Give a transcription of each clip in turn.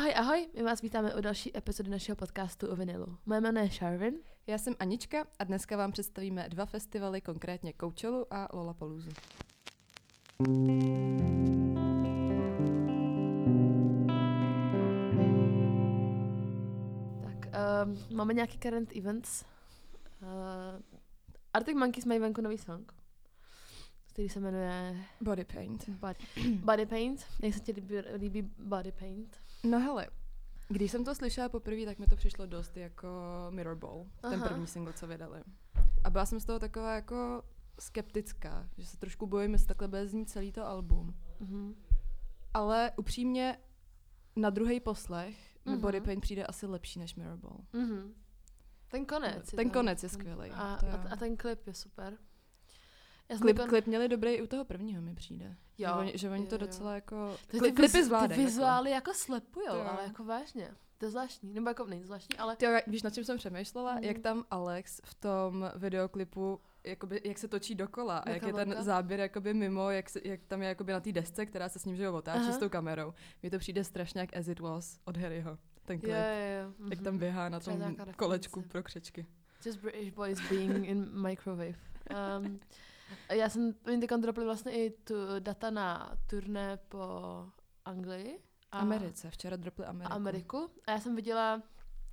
Ahoj, ahoj, my vás vítáme u další epizody našeho podcastu o vinilu. Moje jméno je Sharvin. Já jsem Anička a dneska vám představíme dva festivaly, konkrétně Coachellalu a Lollapaloozu. Tak, um, máme nějaký current events. Uh, Arctic Monkeys mají venku nový song, který se jmenuje Body Paint. Body, Body Paint. Jak se ti líbí, líbí Body Paint? No hele, když jsem to slyšela poprvé, tak mi to přišlo dost jako Mirrorball, ten Aha. první single, co vydali. A byla jsem z toho taková jako skeptická, že se trošku bojím, jestli takhle bude znít celý to album. Mhm. Ale upřímně na druhý poslech mi Mhm. Body Paint přijde asi lepší než Mirrorball. Mhm. Ten konec. Ten konec je skvělej, A, a, a ten klip je super. Já Klip, jako- klip měli dobrý i u toho prvního, mi přijde. Jo, že oni, že oni jo, to jo. docela jako... Ty, Kli, ty, klipy zvládají. Ty jako. vizuály jako slepujou, To jo. ale jako vážně. To je zvláštní. Nebo jako není zvláštní, ale Ty, víš, nad čím jsem přemýšlela? Mhm. Jak tam Alex v tom videoklipu, jakoby, jak se točí dokola a jak je ten záběr jakoby mimo, jak, se, jak tam je jakoby na té desce, která se s ním že jo, otáčí Aha. s tou kamerou. Mně to přijde strašně jak As It Was od Harryho, ten klip. jo, jo. Jak mhm. tam běhá na tom kolečku pro křečky. Just British boys being in microwave. Um, já jsem, teď dropli vlastně i tu data na turné po Anglii. A Americe, včera dropli a Ameriku. Ameriku. A já jsem viděla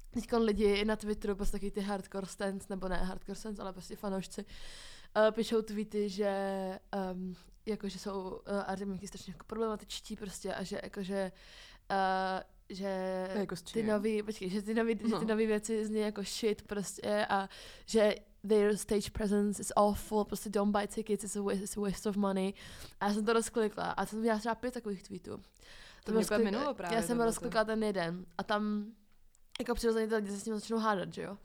teď lidi na Twitteru, prostě taky ty hardcore stands, nebo ne hardcore stands, ale prostě fanoušci, uh, píšou tweety, že um, jakože jsou uh, Arteminky strašně jako problematičtí prostě a že jakože uh, že je jako ty nový, počkej, že ty nový, no. že No. ty nový věci zní jako shit prostě a že their stage presence is awful, prostě don't buy tickets, it's a waste, it's a waste of money. A já jsem to rozklikla a jsem viděla třeba pět takových tweetů. To jsem mě úplně rozklik- minulo právě Já jsem rozklikla ten jeden a tam jako přirozeně ty lidi se s tím začnou hádat, že jo?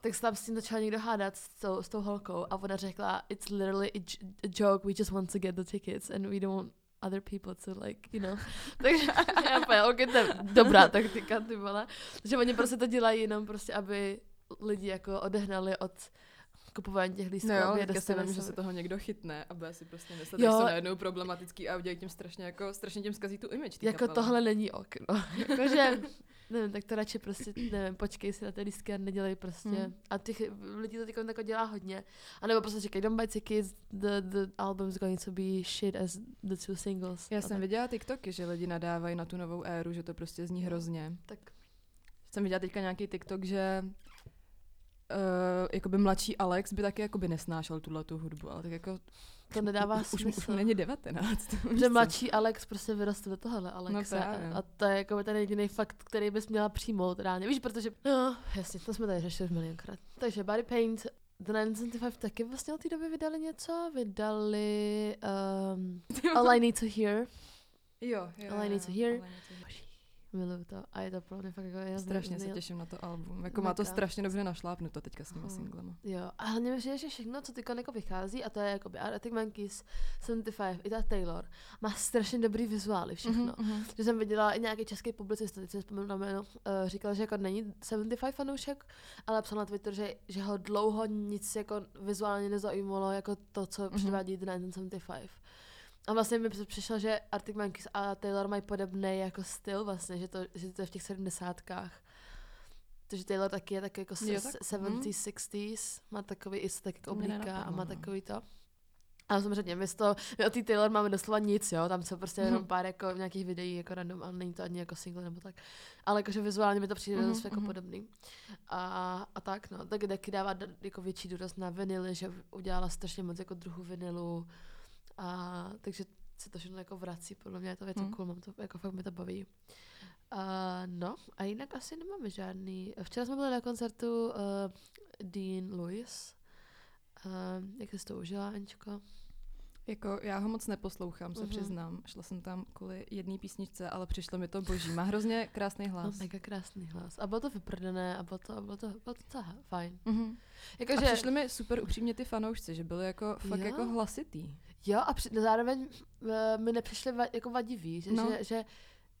Tak se tam s tím začal někdo hádat s tou, s tou holkou a ona řekla, it's literally a, a joke, we just want to get the tickets and we don't want other people to like, you know. Takže já úplně, ok, to je dobrá taktika, ty vole. Že oni prostě to dělají jenom prostě, aby lidi jako odehnali od kupování těch lístků, No jo, teďka si vím, že se toho někdo chytne a bude si prostě myslet, že jsou najednou problematický a udělají tím strašně, jako, strašně tím zkazí tu image Jako kapely. tohle není okno. Jakože, nevím, tak to radši prostě, nevím, počkej si na ty lístky a nedělej prostě. Hmm. A těch lidí to teď jako dělá hodně. A nebo prostě říkají, don't buy tickets, the, the album's going to be shit as the two singles. Já a jsem tak. viděla TikToky, že lidi nadávají na tu novou éru, že to prostě zní hrozně. Tak, Jsem viděla teďka nějaký TikTok, že uh, jakoby mladší Alex by taky jakoby nesnášel tuhle tu hudbu, ale tak jako to nedává už, už, smysl. už mu není 19. víš že mladší Alex prostě vyrostl do tohohle Alexa. No právě. a to je jako ten jediný fakt, který bys měla přijmout reálně. Víš, protože, no, jasně, to jsme tady řešili už milionkrát. Takže Body Paint, The 975 taky vlastně od té doby vydali něco. Vydali um, All I Need to Hear. Jo, jo, All I Need to Hear. All I Need to Hear. Miluju to. A je to pro mě fakt jako z Strašně se těším na to album. Jako má to strašně dobře našlápnuto teďka s těma Aha. singlema. Jo, a hlavně mi že všechno, co teď jako vychází, a to je jakoby Arctic Monkeys, 75, i ta Taylor, má strašně dobrý vizuály všechno. Mhm, mhm. Že jsem viděla i nějaký český publicista, teď si vzpomínám na jméno, uh, říkal, že jako není 75 fanoušek, ale psal na Twitter, že, že ho dlouho nic jako vizuálně nezajímalo, jako to, co Mhm. předvádí The 1975. A vlastně mi při- přišlo, že Arctic Monkeys a Taylor mají podobný jako styl vlastně, že to, že to je v těch sedmdesátkách. Takže Taylor taky je taky jako Jo, se- tak, 70s, 60s, má takový i tak jako oblíká a má no. takový to. Ale samozřejmě, my z toho, my od té Taylor máme doslova nic, jo, tam jsou prostě jenom Mhm. pár jako nějakých videí jako random a není to ani jako single nebo tak. Ale jakože vizuálně mi to přijde Mhm, dost jako mhm. podobný. A, a tak no, tak taky dává jako větší důraz na vinily, že udělala strašně moc jako druhů vinilu. A takže se to všechno jako vrací, podle mě je to, to Mhm. cool, mám to, jako fakt mi to baví. A no, a jinak asi nemáme žádný. Včera jsme byli na koncertu uh, Dean Lewis. Uh, jak jsi to užila, Ančko? Jako já ho moc neposlouchám, se Mhm. přiznám. Šla jsem tam kvůli jedné písničce, ale přišlo mi to boží. Má hrozně krásný Má hlas. mega krásný hlas. A bylo to vyprdené a bylo to, a bylo to, bylo to docela fajn. Mhm. A Jakože, přišli mi super upřímně ty fanoušci, že byli jako fakt Jo. jako hlasitý. Jo, a při, zároveň uh, mi nepřišli va, jako vadiví, že, No. že, že,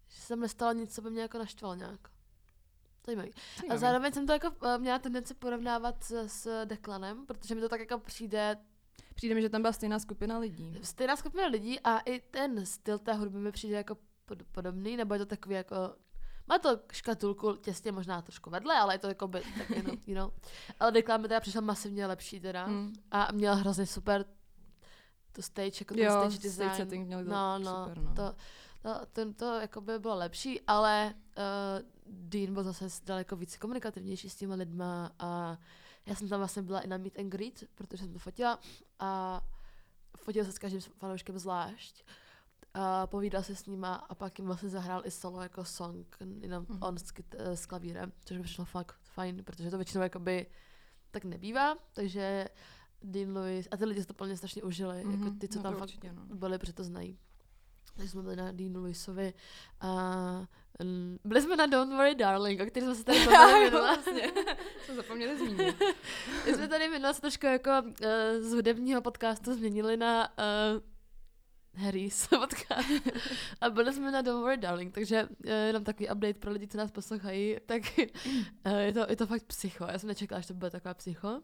že se tam nestalo nic, co by mě jako naštvalo nějak. Zajímavý. A zároveň jsem to jako uh, měla tendenci porovnávat s, s Declanem, protože mi to tak jako přijde Přijde mi, že tam byla stejná skupina lidí. stejná skupina lidí a i ten styl té hudby mi přijde jako pod, podobný, nebo je to takový jako Má to škatulku těsně možná trošku vedle, ale je to jako by, tak jenom, you know. Ale Declan mi teda přišel masivně lepší teda. Hmm. A měl hrozně super to stage, jako ten Jo, stage stage design. setting měl no, no, super, no. To, to, to, to jako by bylo lepší, ale uh, Dean byl zase daleko víc komunikativnější s těma lidma a já jsem tam vlastně byla i na meet and greet, protože jsem to fotila a fotil se s každým fanouškem zvlášť. A povídal se s nima a pak jim vlastně zahrál i solo jako song, jenom Mhm. on s, eh, s klavírem, což mi přišlo fakt fajn, protože to většinou jakoby tak nebývá, takže Dean Lewis, a ty lidi si to plně strašně užili, mm-hmm. jako Mhm, ty, co no tam fakt určitě, no. byli, protože to znají. Takže jsme byli na Deanu Lewisovi a mm, byli jsme na Don't Worry Darling, o který jsme se tady bavili minule. vlastně. Jsme zapomněli zmínit. My jsme tady minule se trošku jako uh, z hudebního podcastu změnili na uh, Harry's podcast. A byli jsme na Don't Worry Darling, takže uh, jenom takový update pro lidi, co nás poslouchají, tak uh, je, to, je to fakt psycho. Já jsem nečekala, že to bude taková psycho.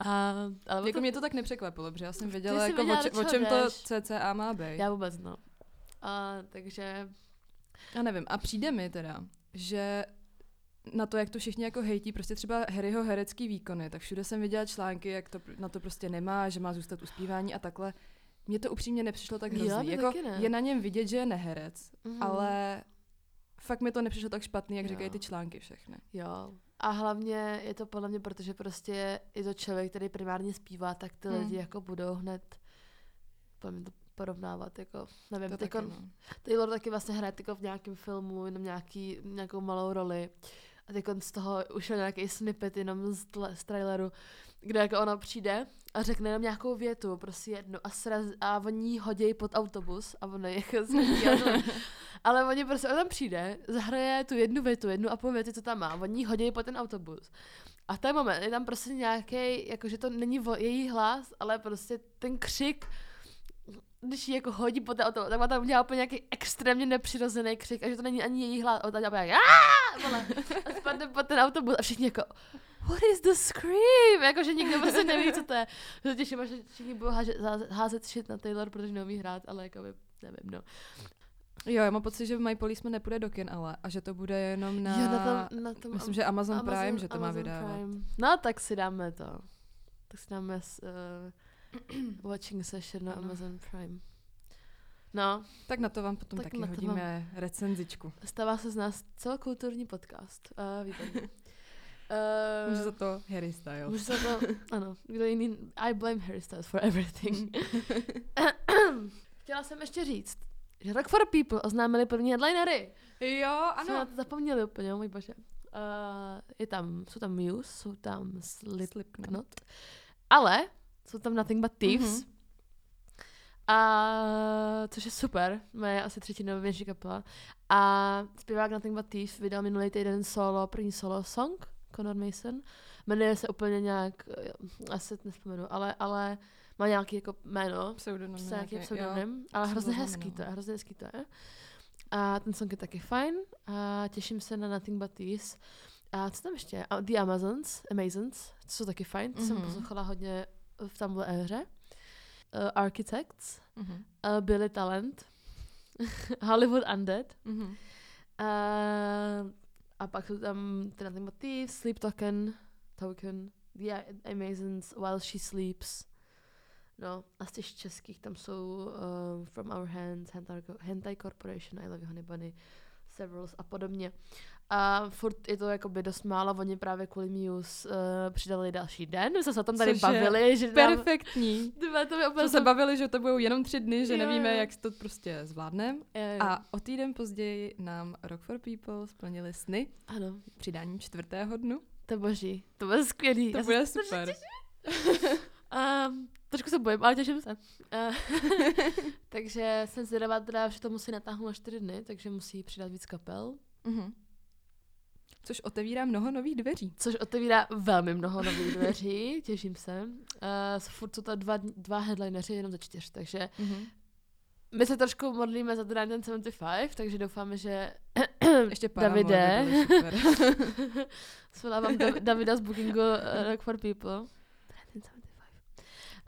A, ale Jako to, mě to tak nepřekvapilo, protože já jsem věděla, jako věděla, o, če- o čem to jdeš. CCA má být. já vůbec no. A, takže Já nevím. A přijde mi teda, že na to, jak to všichni jako hejtí, prostě třeba Harryho herecký výkony, tak všude jsem viděla články, jak to na to prostě nemá, že má zůstat u zpívání a takhle. Mně to upřímně nepřišlo tak hrozný. jako je na něm vidět, že je neherec, Mhm. ale fakt mi to nepřišlo tak špatný, jak Jo. říkají ty články všechny. Jo. A hlavně je to podle mě, protože prostě je to člověk, který primárně zpívá, tak ty Hmm. lidi jako budou hned podle mě to porovnávat, jako, nevím, To taky, no. Taylor taky vlastně hraje jako v nějakém filmu, jenom nějaký, nějakou malou roli. A teď z toho ušel nějaký snippet jenom z, tle, z traileru, kde jako ona přijde a řekne jenom nějakou větu, prostě jednu a, sraz, a oni ji hodí pod autobus a ona je jako Ale oni prostě, on tam přijde, zahraje tu jednu větu, jednu a půl věty, co tam má, oni hodí pod ten autobus. A v ten moment je tam prostě nějaký, jakože to není vo, její hlas, ale prostě ten křik, když ji jako hodí po té autobus, tak má tam udělá úplně nějaký extrémně nepřirozený křik a že to není ani její hlas, on tam dělá jak a spadne pod ten autobus a všichni jako what is the scream? Jakože nikdo prostě neví, co to je. To těším, až všichni budou házet, házet shit na Taylor, protože neumí hrát, ale jako by, nevím, no. Jo, já mám pocit, že My Policeman nepůjde do kin, ale a že to bude jenom na... jo, na tom, na tom Myslím, že Amazon, Prime, že to má Amazon vydávat. Prime. No, tak si dáme to. Tak si dáme s, uh, watching session na Ano. Amazon Prime. No, Tak na to vám potom Tak taky hodíme recenzičku. stává se z nás celokulturní podcast. Uh, výborně. Může Uh, za to Harry Styles. Může se to, ano, kdo jiný, I blame Harry Styles for everything. Chtěla jsem ještě říct, že Rock for People oznámili první headlinery. jo, Jsme na to zapomněli úplně, můj bože. Uh, je tam, jsou tam Muse, jsou tam Slipknot, Slipknot. ale jsou tam Nothing But Thieves. Mhm. A což je super, moje asi třetinovější kapela. A zpěvák Nothing But Thieves vydal minulý týden solo, první solo song, Conor Mason. Jmenuje se úplně nějak, eh, asi nespomenu, ale, ale má nějaký jako jméno, Pseudonym. prostě nějaký pseudonym, ale jsem hrozně zaznamenala. hezký to je, hrozně hezký to je. A ten song je taky fajn a těším se na Nothing But Thieves. A co tam ještě? A The Amazons, Amazons, co jsou taky fajn, to jsem Mhm. poslouchala hodně v tamhle éře. Uh, Architects, Jo. Mhm. uh, Billy Talent, Hollywood Undead, Mhm. uh, a pak jsou tam ty Nothing But Thieves, Sleep Token, Token, The Amazons, While She Sleeps. No, a z těch českých tam jsou uh, From Our Hands, Hentai, Hentai Corporation, I Love You Honey Bunny, Severals a podobně. A furt je to jakoby dost málo, oni právě kvůli Muse uh, přidali další den, my jsme se o tom tady Což je bavili, že Perfektní. Tyhle, to Jsme se bavili, že to budou jenom tři dny, že Jo, nevíme, jak to prostě zvládneme. Jo. A o týden později nám Rock for People splnili sny ano, přidání čtvrtého dnu. to boží, to bude skvělý. To Já bude super. Um, trošku se bojím, ale těším se. Uh, takže jsem zvědavá teda, že to musí natáhnout na čtyři dny, takže musí přidat víc kapel. Mhm. Což otevírá mnoho nových dveří. Což otevírá velmi mnoho nových dveří, těším se. Uh, furt jsou to dva, dva headlineři jenom ze čtyř, takže Mhm. my se trošku modlíme za Dryden 75, takže doufáme, že Ještě Davide. svolávám Dav- Davida z bookingu uh, Rock for People.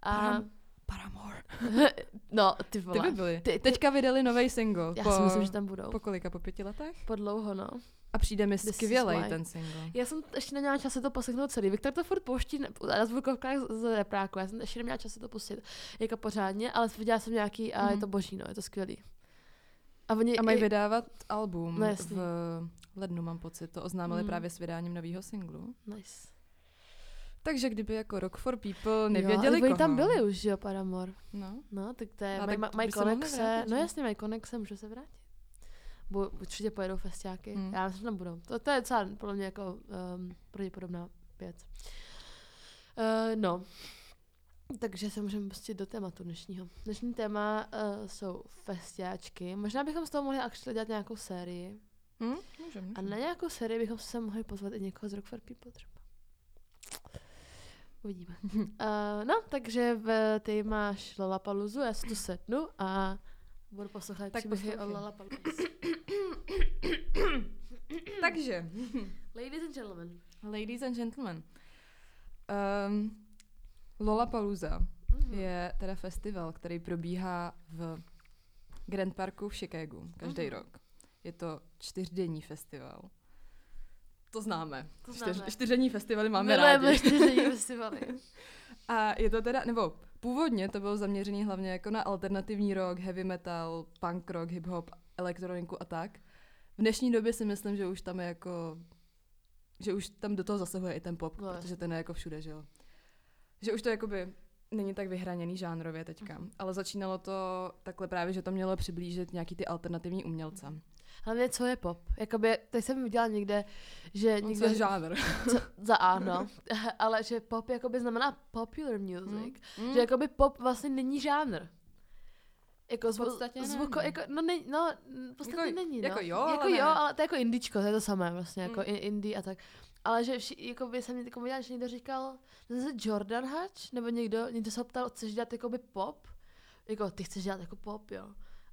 Dryden 75. A, Param- Paramore. no, ty Ty vole. by byly. Ty- ty- Teďka vydali nový single. Já po, si myslím, že tam budou. Po kolika? Po pěti letech? Po dlouho, no. A přijde mi skvělej why. ten single. Já jsem ještě neměla čas si to poslechnout celý. Viktor to furt pouští na, zvukovkách z, repráku. Já jsem ještě neměla čas si to pustit jako pořádně, ale viděla jsem nějaký a je Mhm. to boží, no, je to skvělý. A oni A mají i- vydávat album No v lednu, mám pocit. To oznámili Mhm. právě s vydáním nového singlu. Nice. Takže kdyby jako Rock for People jo, nevěděli oni koho. tam byli už, že jo, Paramore. No. No, tak to je, mají, tak mají mohli konexe, no jasně, mají konexe, můžu se vrátit. Bo, určitě pojedou festiáky. Hmm. Já myslím, že tam budou. To, to je docela podle mě jako um, pravděpodobná věc. Uh, no, takže se můžeme pustit do tématu dnešního. Dnešní téma uh, jsou festiáčky. Možná bychom z toho mohli actually dělat nějakou sérii. Hm? Můžem, A na nějakou sérii bychom se mohli pozvat i někoho z Rock for People třeba. Uvidíme. Uh, no, takže v, ty máš Lollapaloozu, já si tu sednu a budu poslouchat Tak příběhy o. Takže, Ladies and gentlemen. ladies and gentlemen, um, Lollapalooza Mhm. je teda festival, který probíhá v Grand Parku v Chicagu každý Mhm. rok. Je to čtyřdenní festival. To známe. To Čtyř, známe. čtyřdenní festivaly máme Milujeme rádi. čtyřdenní festivaly. A je to teda, nebo původně to bylo zaměřený hlavně jako na alternativní rock, heavy metal, punk rock, hip hop, elektroniku a tak. V dnešní době si myslím, že už tam je jako, že už tam do toho zasahuje i ten pop, No, protože ten je jako všude, že jo. Že už to jakoby není tak vyhraněný žánrově teďka. Mhm. Ale začínalo to takhle právě, že to mělo přiblížit nějaký ty alternativní umělce. Hlavně, co je pop? Jakoby, teď jsem viděla někde, že No, někde... co je žánr? co, za ano, ale že pop jakoby znamená popular music. Mm. Že jakoby pop vlastně není žánr. Jako V podstatě zvuko, není. jako, no, ne, no, v podstatě Jako- není, no. jako jo, jako ale jo, ne. ale to je jako indičko, to je to samé vlastně, jako Mm. mm. indie a tak. Ale že vši, jako by jsem někdo viděla, že někdo říkal, zase Jordan Hatch, nebo někdo, někdo se ho ptal, chceš dělat jakoby pop? Jako, ty chceš dělat jako pop, jo.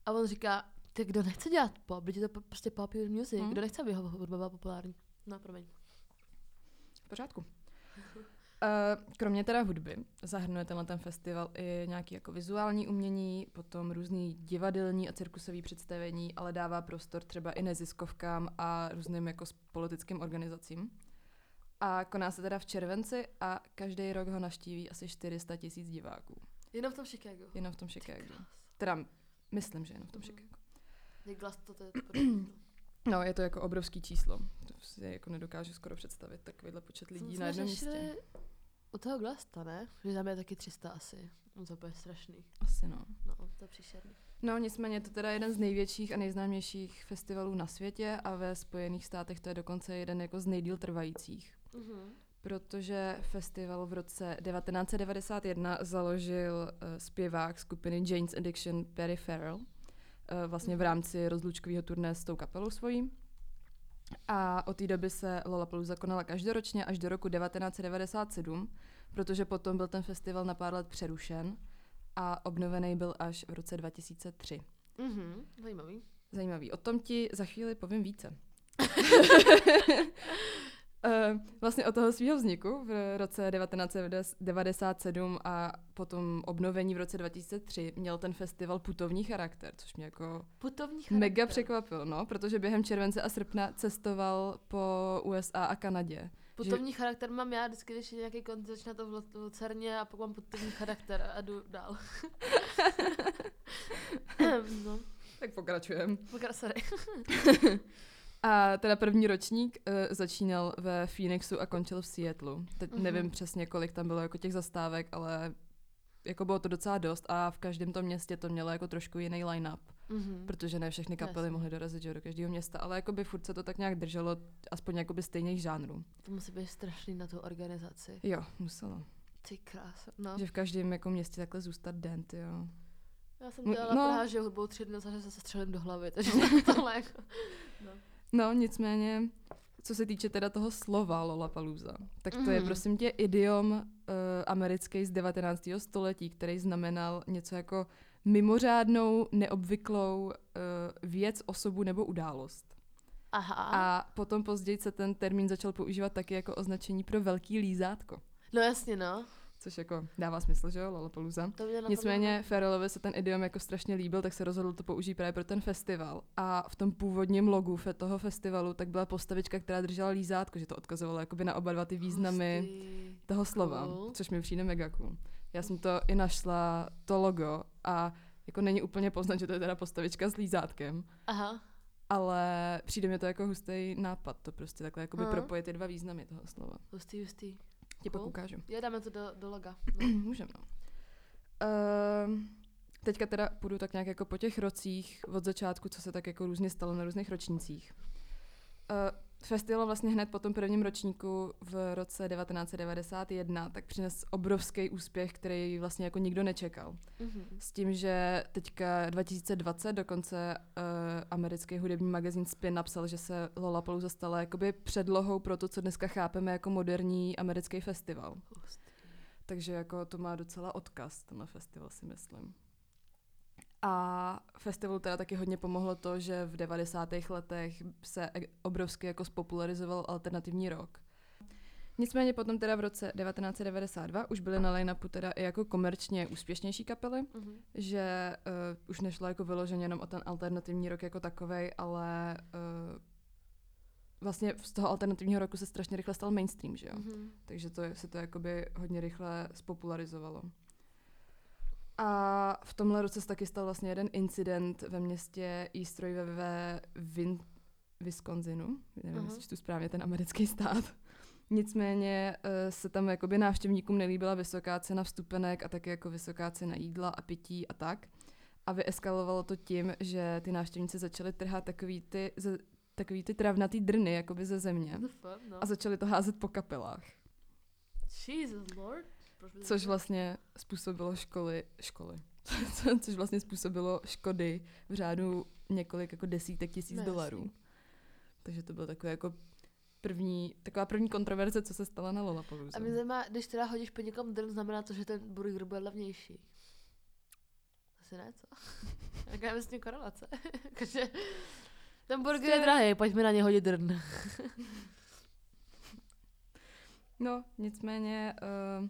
A on říká, ty kdo nechce dělat pop, když je to prostě popular music, Mm. kdo nechce, aby jeho hudba byla populární. No, promiň. V pořádku. Uh, kromě teda hudby zahrnuje tenhle ten festival i nějaký jako vizuální umění, potom různý divadelní a cirkusové představení, ale dává prostor třeba i neziskovkám a různým jako politickým organizacím. A koná se teda v červenci a každý rok ho navštíví asi 400 tisíc diváků. Jenom v tom Chicago. Jenom v tom Chicagu. Teda myslím, že jenom v tom Mhm. Chicagu. Jak glas to, to je no. Je to jako obrovský číslo. To si jako nedokážu skoro představit takovýhle počet lidí Jsem- na jsme jednom místě. U toho Glasta, ne? Že tam je taky 300 asi. No to bude strašný. Asi no. No, to je příšerný. No nicméně je to teda jeden z největších a nejznámějších festivalů na světě a ve Spojených státech to je dokonce jeden jako z nejdíl trvajících. Mhm. Protože festival v roce 1991 založil uh, zpěvák skupiny Jane's Addiction Perry Farrell, vlastně v rámci rozlučkového turné s tou kapelou svojí. A od té doby se Lollapalooza konala každoročně až do roku 1997, protože potom byl ten festival na pár let přerušen a obnovený byl až v roce 2003. Mhm. Zajímavý. Zajímavý. O tom ti za chvíli povím více. Eh, vlastně od toho svého vzniku v roce 1997 a potom obnovení v roce 2003 měl ten festival putovní charakter, což mě jako Putovní charakter. mega překvapilo, no, protože během července a srpna cestoval po USA a Kanadě. Putovní charakter mám já vždycky, když je nějaký koncert, začíná to v Lu- v Lucerně a pak mám putovní charakter a jdu dál. no, Tak pokračujeme. pokra, sorry. A teda první ročník uh, začínal ve Phoenixu a končil v Seattlu. Teď Mhm. nevím přesně, kolik tam bylo jako těch zastávek, ale jako bylo to docela dost a v každém tom městě to mělo jako trošku jiný line-up, Mhm. protože ne všechny kapely Jasně. mohly dorazit že, do každého města, ale jakoby furt se to tak nějak drželo, aspoň jakoby stejných žánrů. To musí být strašný na tu organizaci. Jo, muselo. Ty krása. No. Že v každém jako městě takhle zůstat den, jo. Já jsem dělala no. Praha, že hudbou tři dny, že se střelím do hlavy, takže tohle jako... No. No, nicméně, co se týče teda toho slova Lollapalooza, tak to je Mhm. prosím tě idiom uh, americký z 19. století, který znamenal něco jako mimořádnou, neobvyklou uh, věc, osobu nebo událost. Aha. A potom později se ten termín začal používat taky jako označení pro velký lízátko, No jasně, no. Což jako dává smysl, že jo, Lollapalooza. Nicméně Ferrelovi se ten idiom jako strašně líbil, tak se rozhodl to použít právě pro ten festival. A v tom původním logu fe toho festivalu tak byla postavička, která držela lízátko, že to odkazovalo jakoby na oba dva ty významy Hustý. toho slova, Cool. což mi přijde mega cool. Já jsem to i našla, to logo, a jako není úplně poznat, že to je teda postavička s lízátkem, Aha. ale přijde mi to jako hustý nápad, to prostě takhle jakoby Aha. propojit ty dva významy toho slova. Hustý, hustý. Ti pak Cool. ukážu. Jo, dáme to do, do loga. No. Můžeme, no. Ehm, teďka teda půjdu tak nějak jako po těch rocích od začátku, co se tak jako různě stalo na různých ročnících. Uh, festival vlastně hned po tom prvním ročníku v roce 1991 tak přines obrovský úspěch, který vlastně jako nikdo nečekal. Mhm. S tím, že teďka 2020 dokonce uh, americký hudební magazín Spin napsal, že se Lollapalooza stala jakoby předlohou pro to, co dneska chápeme jako moderní americký festival. Hustý. Takže jako to má docela odkaz, tenhle festival si myslím. A festivalu teda taky hodně pomohlo to, že v 90. letech se e- obrovsky jako spopularizoval alternativní rock. Nicméně potom teda v roce 1992 už byly na line-upu teda i jako komerčně úspěšnější kapely, Mhm. že uh, už nešlo jako vyloženě jenom o ten alternativní rok jako takovej, ale uh, vlastně z toho alternativního roku se strašně rychle stal mainstream, že jo? Mhm. Takže to se to jakoby hodně rychle spopularizovalo. A v tomhle roce se taky stal vlastně jeden incident ve městě Eastroy ve, ve Vin, Wisconsinu. Nevím, jestli čtu správně ten americký stát. Nicméně eh, se tam jakoby návštěvníkům nelíbila vysoká cena vstupenek a taky jako vysoká cena jídla a pití a tak. A vyeskalovalo to tím, že ty návštěvníci začali trhat takový ty, ze, takový ty travnatý drny jakoby ze země fuck, no. a začali to házet po kapelách. Jesus lord. Což vlastně způsobilo školy, školy, což vlastně způsobilo škody v řádu několik jako desítek tisíc No, dolarů. Takže to bylo takové jako první, taková první kontroverze, co se stala na Lollapalooza. A mě zajímá, když teda hodíš po někom drn, znamená to, že ten burger bude levnější. Asi ne, co? Jaká je vlastně korelace? Jakože ten burger je Prostě- drahý, pojďme na ně hodit drn. No, nicméně uh,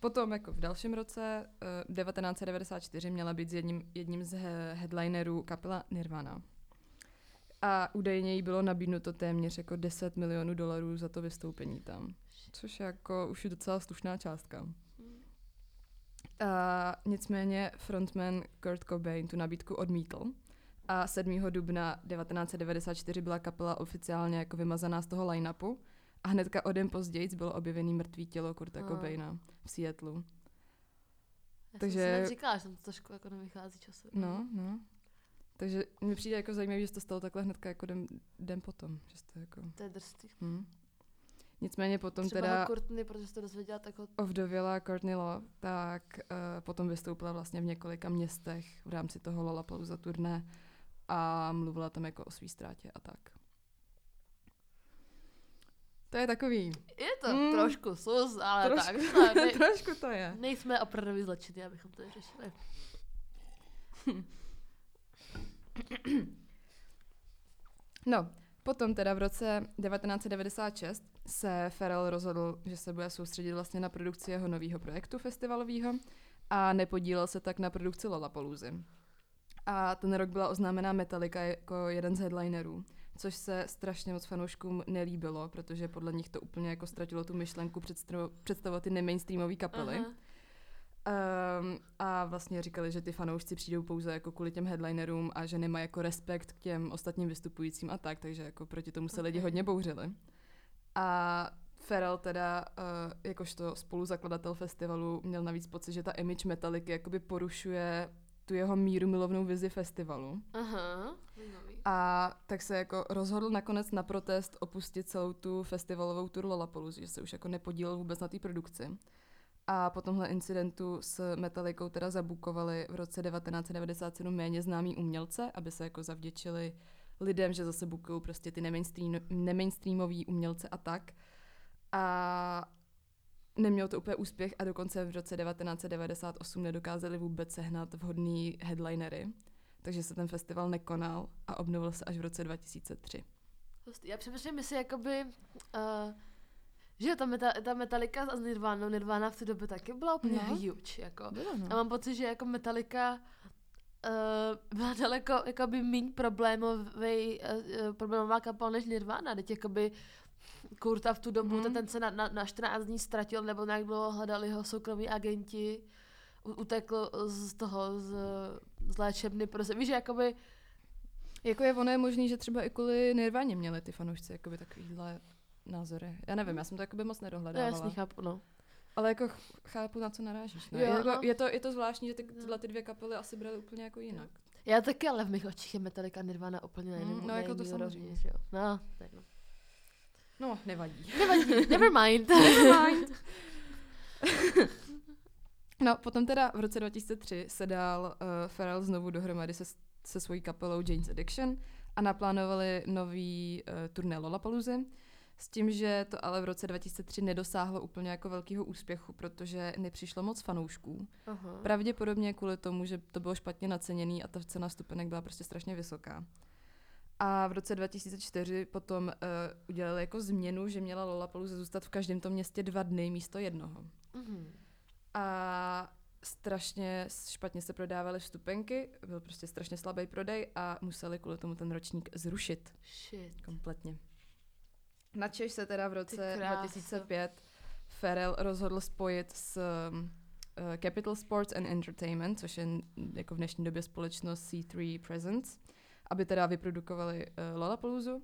potom jako v dalším roce, uh, 1994, měla být jedním, jedním z he- headlinerů kapela Nirvana. A údajně jí bylo nabídnuto téměř jako 10 milionů dolarů za to vystoupení tam. Což je jako už je docela slušná částka. A nicméně frontman Kurt Cobain tu nabídku odmítl. A 7. dubna 1994 byla kapela oficiálně jako vymazaná z toho line-upu a hnedka o den později bylo objevený mrtvý tělo Kurta Ah. Cobaina v Seattlu. Já Takže- jsem si hned říkala, že tam to trošku jako nevychází časem. No, no. Takže mi přijde jako zajímavé, že se to stalo takhle hnedka jako den, den potom. Že to jako, To je drsný. hm. Nicméně potom Třeba teda Courtney, protože to dozvěděla, tak ho... ovdověla Courtney Love, tak uh, potom vystoupila vlastně v několika městech v rámci toho Lollapalooza turné a mluvila tam jako o svý ztrátě a tak. To je takový. Je to Mm. trošku sus, ale Trošku, tak. Ne, trošku to je. nejsme opravdu zločiny, abychom to řešili. No, potom teda v roce 1996 se Pharrell rozhodl, že se bude soustředit vlastně na produkci jeho nového projektu festivalového a nepodílel se tak na produkci Lollapaloozy. A ten rok byla oznámená Metallica jako jeden z headlinerů, což se strašně moc fanouškům nelíbilo, protože podle nich to úplně jako ztratilo tu myšlenku představ- představovat ty nemainstreamové kapely. Aha. Um, a vlastně říkali, že ty fanoušci přijdou pouze jako kvůli těm headlinerům a že nemají jako respekt k těm ostatním vystupujícím a tak, takže jako proti tomu se lidi Ok. hodně bouřili. A Ferrell teda, uh, jakožto spoluzakladatel festivalu, měl navíc pocit, že ta image Metallica jakoby porušuje tu jeho míru milovnou vizi festivalu. Aha. Zajímavý. A tak se jako rozhodl nakonec na protest opustit celou tu festivalovou tour Lollapalooza, že se už jako nepodílel vůbec na té produkci. A po tomhle incidentu s Metallicou teda zabukovali v roce 1997 méně známý umělce, aby se jako zavděčili lidem, že zase bukují prostě ty nemainstream, nemainstreamový umělce a tak. A nemělo to úplně úspěch a dokonce v roce 1998 nedokázali vůbec sehnat vhodný headlinery. Takže se ten festival nekonal a obnovil se až v roce 2003. Hustý. Já přemýšlím, jestli jakoby, uh, Že ta, meta, ta Metallica z Nirvana, Nirvana v té době taky byla úplně No. huge, jako. Bylo, no. A mám pocit, že jako Metallica uh, byla daleko jakoby méně problémový, uh, problémová kapela než Nirvana. Teď jakoby Kurta v tu dobu, mm. ten se na, na, na 14 dní ztratil, nebo nějak dlouho hledali ho soukromí agenti, utekl z toho, z, z léčebny, prostě víš, jakoby, Jako je ono je možný, že třeba i kvůli Nirváně měli ty fanoušci jakoby takovýhle názory. Já nevím, já jsem to jakoby moc no nedohledávala. jasný, chápu, no. Ale jako ch- chápu, na co narážíš. Ne? Jo, je, jako, no. je, to, je to zvláštní, že ty, No. tyhle ty dvě kapely asi brali úplně jako jinak. Já taky, ale v mých očích je Metallica a Nirvana úplně na Mm, jiném no, jako to samozřejmě. že jo. No, tak no. No, nevadí. Nevadí, never mind. No, potom teda v roce 2003 se dal uh, Pharrell znovu dohromady se, se svojí kapelou Jane's Addiction a naplánovali nový uh, turné Lollapalooza s tím, že to ale v roce 2003 nedosáhlo úplně jako velkého úspěchu, protože nepřišlo moc fanoušků. Aha. Pravděpodobně kvůli tomu, že to bylo špatně naceněný a ta cena stupenek byla prostě strašně vysoká. A v roce 2004 potom uh, udělali jako změnu, že měla Lollapalooza zůstat v každém tom městě dva dny místo jednoho. Mhm. A strašně špatně se prodávaly vstupenky, byl prostě strašně slabý prodej a museli kvůli tomu ten ročník zrušit Shit. kompletně. Načež se teda v roce kráso. 2005 Ferrell rozhodl spojit s uh, Capital Sports and Entertainment, což je jako v dnešní době společnost C3 Presents, aby teda vyprodukovali uh, Lollapaloozu.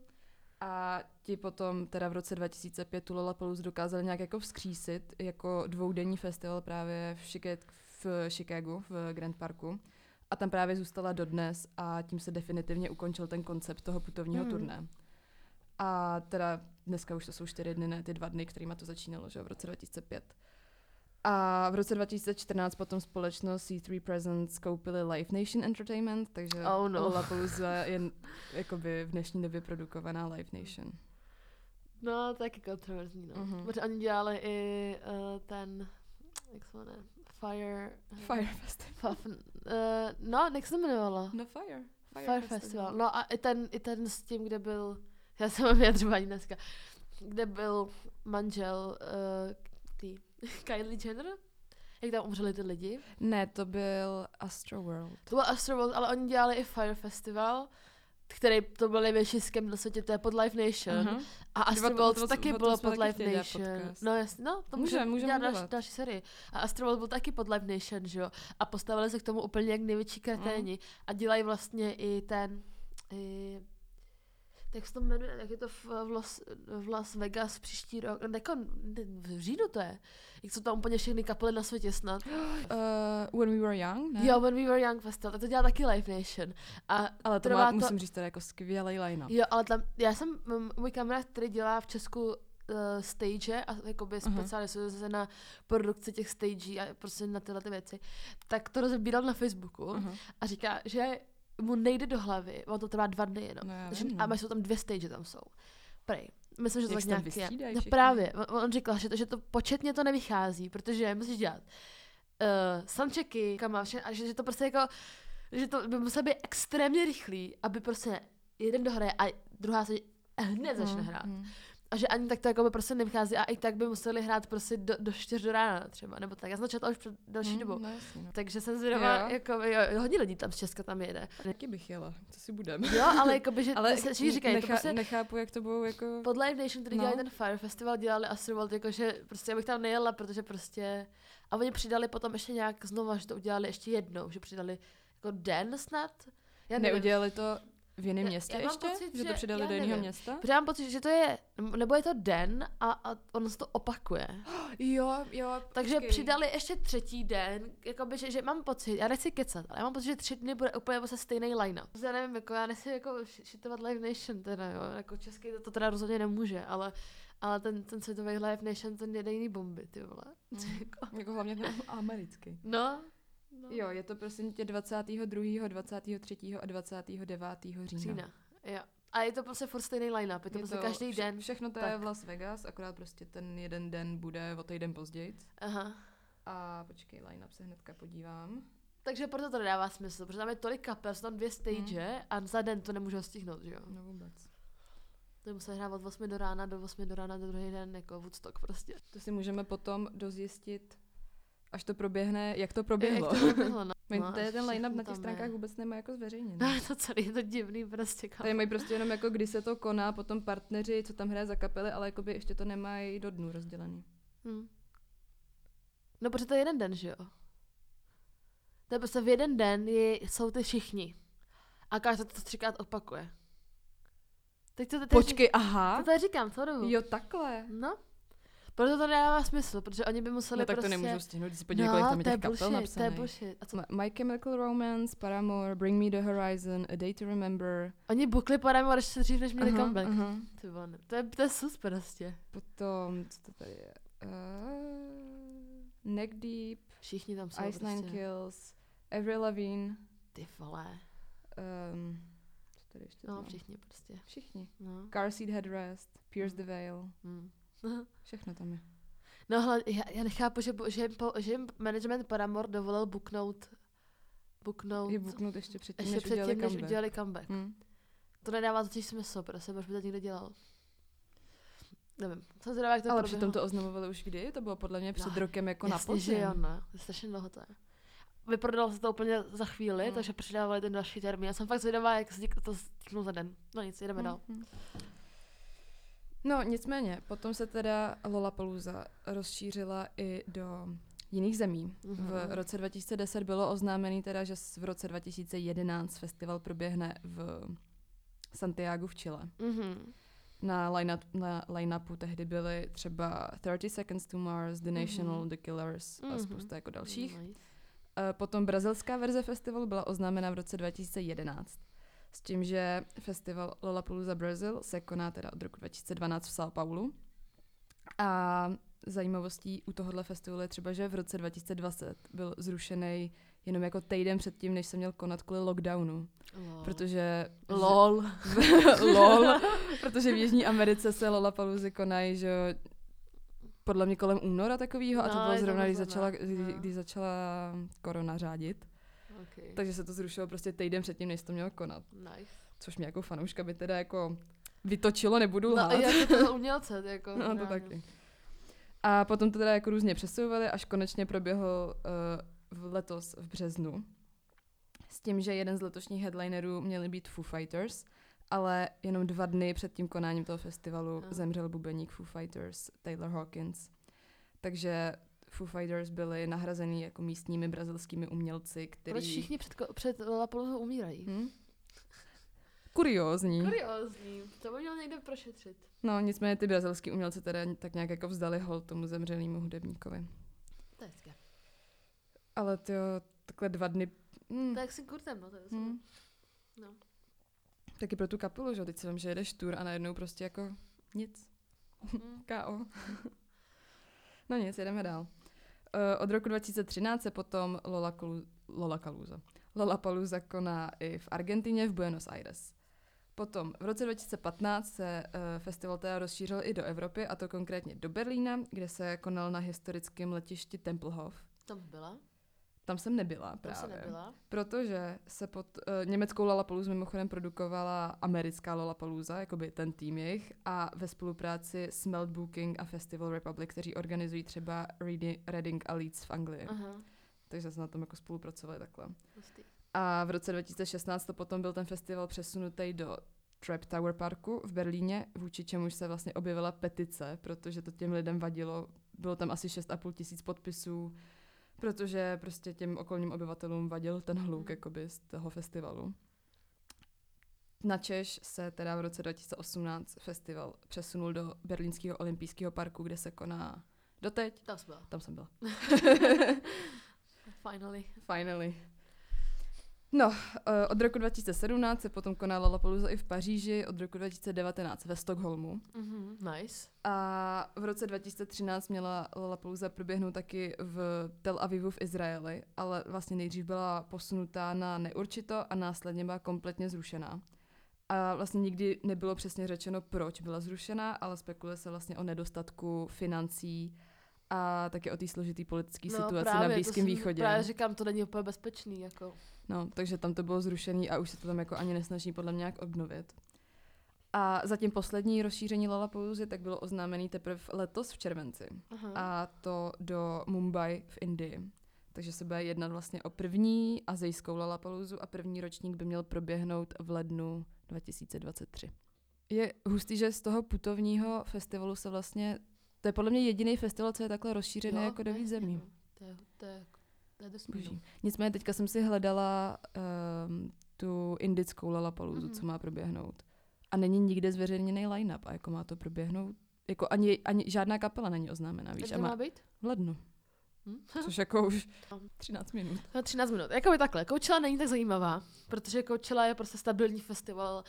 A ti potom teda v roce 2005 tu Lollapaloozu dokázali nějak jako vzkřísit jako dvoudenní festival právě v, Chica- v Chicagu, v Grand Parku. A tam právě zůstala dodnes a tím se definitivně ukončil ten koncept toho putovního Mhm. turné. A teda dneska už to jsou čtyři dny, ne ty dva dny, kterými to začínalo, že jo, v roce 2005. A v roce 2014 potom společnost C3 Presents koupili Live Nation Entertainment, takže Oh no. Lollapalooza je jakoby v dnešní době produkovaná Live Nation. No, taky kontroverzní, no. Mhm. Protože oni dělali i uh, ten, jak se jmenuje, Fire... Fire Festival. Uh, no, jak se jmenovalo? No Fire. Fire, Fire Festival. No a i ten, i ten s tím, kde byl, já jsem mám vyjadřování dneska, kde byl manžel uh, Kylie Jenner, jak tam umřeli ty lidi. Ne, to byl Astro World. To byl Astroworld, ale oni dělali i Fire Festival, který to byl největší skem na světě, to je pod Live Nation. Aha. A Astroworld tom- taky bylo pod Live Nation. No jasně, no, to Můžeme, můžeme můžeme dělat další, další sérii. A Astroworld byl taky pod Live Nation, že jo? A postavili se k tomu úplně jak největší kreténi. A dělají vlastně i ten, i, jak se to jmenuje, jak je to v, Las, v Las Vegas příští rok, jako v říjnu to je. Jak jsou tam úplně všechny kapely na světě snad. Uh, when we were young, ne? Jo, When We Were Young Festival, tak to dělá taky Live Nation. A Ale to má, musím říct, teda jako skvělý line Jo, ale tam, já jsem, můj kamarád, který dělá v Česku uh, stage a jakoby Aha. specializuje se na produkci těch stagí a prostě na tyhle ty věci, tak to rozebíral na Facebooku Aha. a říká, že mu nejde do hlavy, on to trvá dva dny jenom, No a jsou tam dvě stage tam jsou. Prej. Myslím, že to Jak tak nějak je. No právě, on, on říkal, že to, že to početně to nevychází, protože musíš dělat uh, soundchecky, kama, vše, a že, že to prostě jako, že to by muselo být extrémně rychlý, aby prostě jeden dohraje a druhá se hned začne Mm, hrát. mm. A že ani tak to jako by prostě nevychází a i tak by museli hrát prostě do, do 4 do rána třeba, nebo tak. Já jsem četla už před další Mm, dobou. No, jasně, no. Takže jsem zvědavá, jako, jo, hodně lidí tam z Česka tam jede. Taky bych jela, co si budem. Jo, ale jako by, že Ale se všichni říkají, to nechá, prostě nechápu, jak to budou jako... pod Live Nation, který No. no. dělali ten Fire Festival, dělali Astroworld, jakože prostě abych tam nejela, protože prostě a oni přidali potom ještě nějak znova, že to udělali ještě jednou, že přidali jako den snad. Já nevím. Neudělali to v jiném městě já ještě? pocit, že to že- přidali já do jiného města? Protože mám pocit, že to je, nebo je to den a, a ono se to opakuje. Jo, jo, Takže přidali ještě třetí den, jakoby, že, že mám pocit, já nechci kecat, ale já mám pocit, že tři dny bude úplně vlastně stejný line-up. Já nevím, jako já nechci jako ši- šitovat Live Nation teda, jo, jako český to, to teda rozhodně nemůže, ale, ale ten, ten světový Live Nation, ten jede jiný bomby, ty vole. Mm. Jako, Jako hlavně ten americký. no, no. Jo, je to prosím tě 22., 23. a 29. října. Října, jo. A je to prostě furt stejný line-up, je to Je prostě každý vše, den. Všechno to tak. je v Las Vegas, akorát prostě ten jeden den bude o týden později. Aha. A počkej, line-up se hnedka podívám. Takže proto to nedává smysl, protože tam je tolik kapel, jsou tam dvě stage a za den to nemůžu stihnout, že jo. No vůbec. To museli hrát od 8 do rána do 8 do rána do druhý den, jako Woodstock prostě. To si můžeme potom dozjistit, až to proběhne, jak to proběhlo. Jak to proběhlo, no. My no, tady ten line-up na těch stránkách je. vůbec nemá jako zveřejněný. No, to celý je to divný prostě. Kam. Tady mají prostě jenom jako, kdy se to koná, potom partneři, co tam hraje za kapely, ale jakoby ještě to nemají do dnů rozdělený. Hm. No, protože to je jeden den, že jo? To je prostě v jeden den je, jsou ty všichni. A každý to třikrát opakuje. Teď to teď Počkej, To aha. tady říkám, co dobu. Jo, takhle. No. Proto to nedává smysl, protože oni by museli No tak prostě... to nemůžu stihnout, když si podívej, no, kolik tam je to těch kapel bullshit, to je napsaných. bullshit. A co? My Chemical Romance, Paramore, Bring Me the Horizon, A Day to Remember. Oni bukli Paramore ještě dřív, než měli Aha, comeback. aha. Ty vole, to je, to je sus prostě. Potom, co to tady je? Uh, Neck Deep, Všichni tam jsou Ice Nine prostě. Kills, Avril Lavigne, Ty vole. um, co tady ještě No, všichni prostě. Všichni. No. Car Seat Headrest, Pierce the Veil, Všechno tam je. No hele, já, já nechápu, že, že, jim, po, že jim management Paramore dovolil booknout booknout Je buknout ještě předtím, ještě než udělali předtím, než comeback. udělali comeback. Hm. To nedává totiž smysl, prostě, proč by to někdo dělal. Nevím, jsem zvědavá, jak to Ale přitom to oznamovali už kdy? To bylo podle mě před No, rokem jako na Jasně, podzim. že jo, no. To je strašně dlouho to je. Vyprodalo se to úplně za chvíli, No. takže přidávali ten další termín. Já jsem fakt zvědavá, jak se to stiknou za den. No nic, jdeme Hm, dál. hm. No, nicméně, potom se teda Lollapalooza rozšířila i do jiných zemí. Mhm. V roce 2010 bylo oznámený teda, že v roce 2011 festival proběhne v Santiago v Chile. Mhm. Na line-up, na line-upu tehdy byly třeba 30 Seconds to Mars, The National, Mhm. The Killers a Mhm. spousta jako dalších. Nice. Eh, Potom brazilská verze festivalu byla oznámena v roce 2011. S tím, že festival Lollapalooza Brazil se koná teda od roku 2012 v São Paulo. A zajímavostí u tohohle festivalu je třeba, že v roce 2020 byl zrušený jenom jako týden předtím, než se měl konat kvůli lockdownu. Lol. Protože... Lol. Lol. Protože v Jižní Americe se Lollapalooza konají, že podle mě kolem února takového a to No, bylo zrovna, když začala, kdy, no. když začala korona řádit. Okay. Takže se to zrušilo prostě týden předtím, než to mělo konat. Nice. Což mě jako fanouška by teda jako vytočilo, nebudu No, lhát. jako to umělce, jako. No, to taky. A potom to teda jako různě přesouvali, až konečně proběhl uh, v letos v březnu. S tím, že jeden z letošních headlinerů měli být Foo Fighters, ale jenom dva dny před tím konáním toho festivalu Aha. zemřel bubeník Foo Fighters, Taylor Hawkins. Takže Foo Fighters byli nahrazený jako místními brazilskými umělci, který... Proč všichni před, před Lollapaloozou umírají? Hm? Kuriózní. Kuriózní. To by měl někdo prošetřit. No, nicméně ty brazilský umělci teda tak nějak jako vzdali hold tomu zemřelému hudebníkovi. To je hezké. Ale ty takhle dva dny... Hm, To je jak si kurtem, no to je hm. No. Taky pro tu kapelu, že? Teď si vím, že jedeš tour a najednou prostě jako nic. Hm. K.O. no nic, jedeme dál. Uh, od roku 2013 se potom Lollapalooza, Lollapalooza, Lollapalooza koná i v Argentině v Buenos Aires. Potom v roce 2015 se uh, festival teda rozšířil i do Evropy, a to konkrétně do Berlína, kde se konal na historickém letišti Tempelhof. Tam byla? Tam jsem nebyla Tam právě. se nebyla? Protože se pod uh, německou Lollapalooza mimochodem produkovala americká Lollapalooza, jakoby ten tým jejich, a ve spolupráci s Melt Booking a Festival Republic, kteří organizují třeba Readi- Reading a Leeds v Anglii. Aha, Takže se na tom jako spolupracovali takhle. hustý. A v roce 2016 to potom byl ten festival přesunutý do Trap Tower Parku v Berlíně, vůči čemuž se vlastně objevila petice, protože to těm lidem vadilo. Bylo tam asi 6,5 tisíc podpisů, protože prostě těm okolním obyvatelům vadil ten hluk Mhm. jakoby z toho festivalu. Na Češ se teda v roce 2018 festival přesunul do Berlínského olympijského parku, kde se koná doteď. Tam jsi byla. Tam jsem byla. Finally. Finally. No, eh, od roku 2017 se potom koná Lollapalooza i v Paříži, od roku 2019 ve Stockholmu. Mhm, nice. A v roce 2013 měla Lollapalooza proběhnout taky v Tel Avivu v Izraeli, ale vlastně nejdřív byla posunutá na neurčito a následně byla kompletně zrušená. A vlastně nikdy nebylo přesně řečeno, proč byla zrušena, ale spekuluje se vlastně o nedostatku financí a taky o té složité politické situaci na No, právě, to Blízkém východě. Právě říkám, to není úplně bezpečný, jako. No, takže tam to bylo zrušený a už se to tam jako ani nesnaží podle mě nějak obnovit. A zatím poslední rozšíření Lollapaloozy tak bylo oznámený teprve letos v červenci. Aha. A to do Mumbai v Indii. Takže se bude jednat vlastně o první azijskou Lollapaloozu a první ročník by měl proběhnout v lednu 2023. Je hustý, že z toho putovního festivalu se vlastně, to je podle mě jediný festival, co je takhle rozšířený Jo, jako do víc zemí. no. To je, to je, to je drsný, Boží. Nicméně teďka jsem si hledala um, tu indickou Lollapaloozu, Mhm. co má proběhnout. A není nikde zveřejněný line-up. A jako má to proběhnout, jako ani, ani žádná kapela není oznámená, víš. A má má být? v lednu, Hm? což jako už No. 13 minut. No, 13 minut. Jakoby takhle. Coachella není tak zajímavá, protože Coachella je prostě stabilní festival,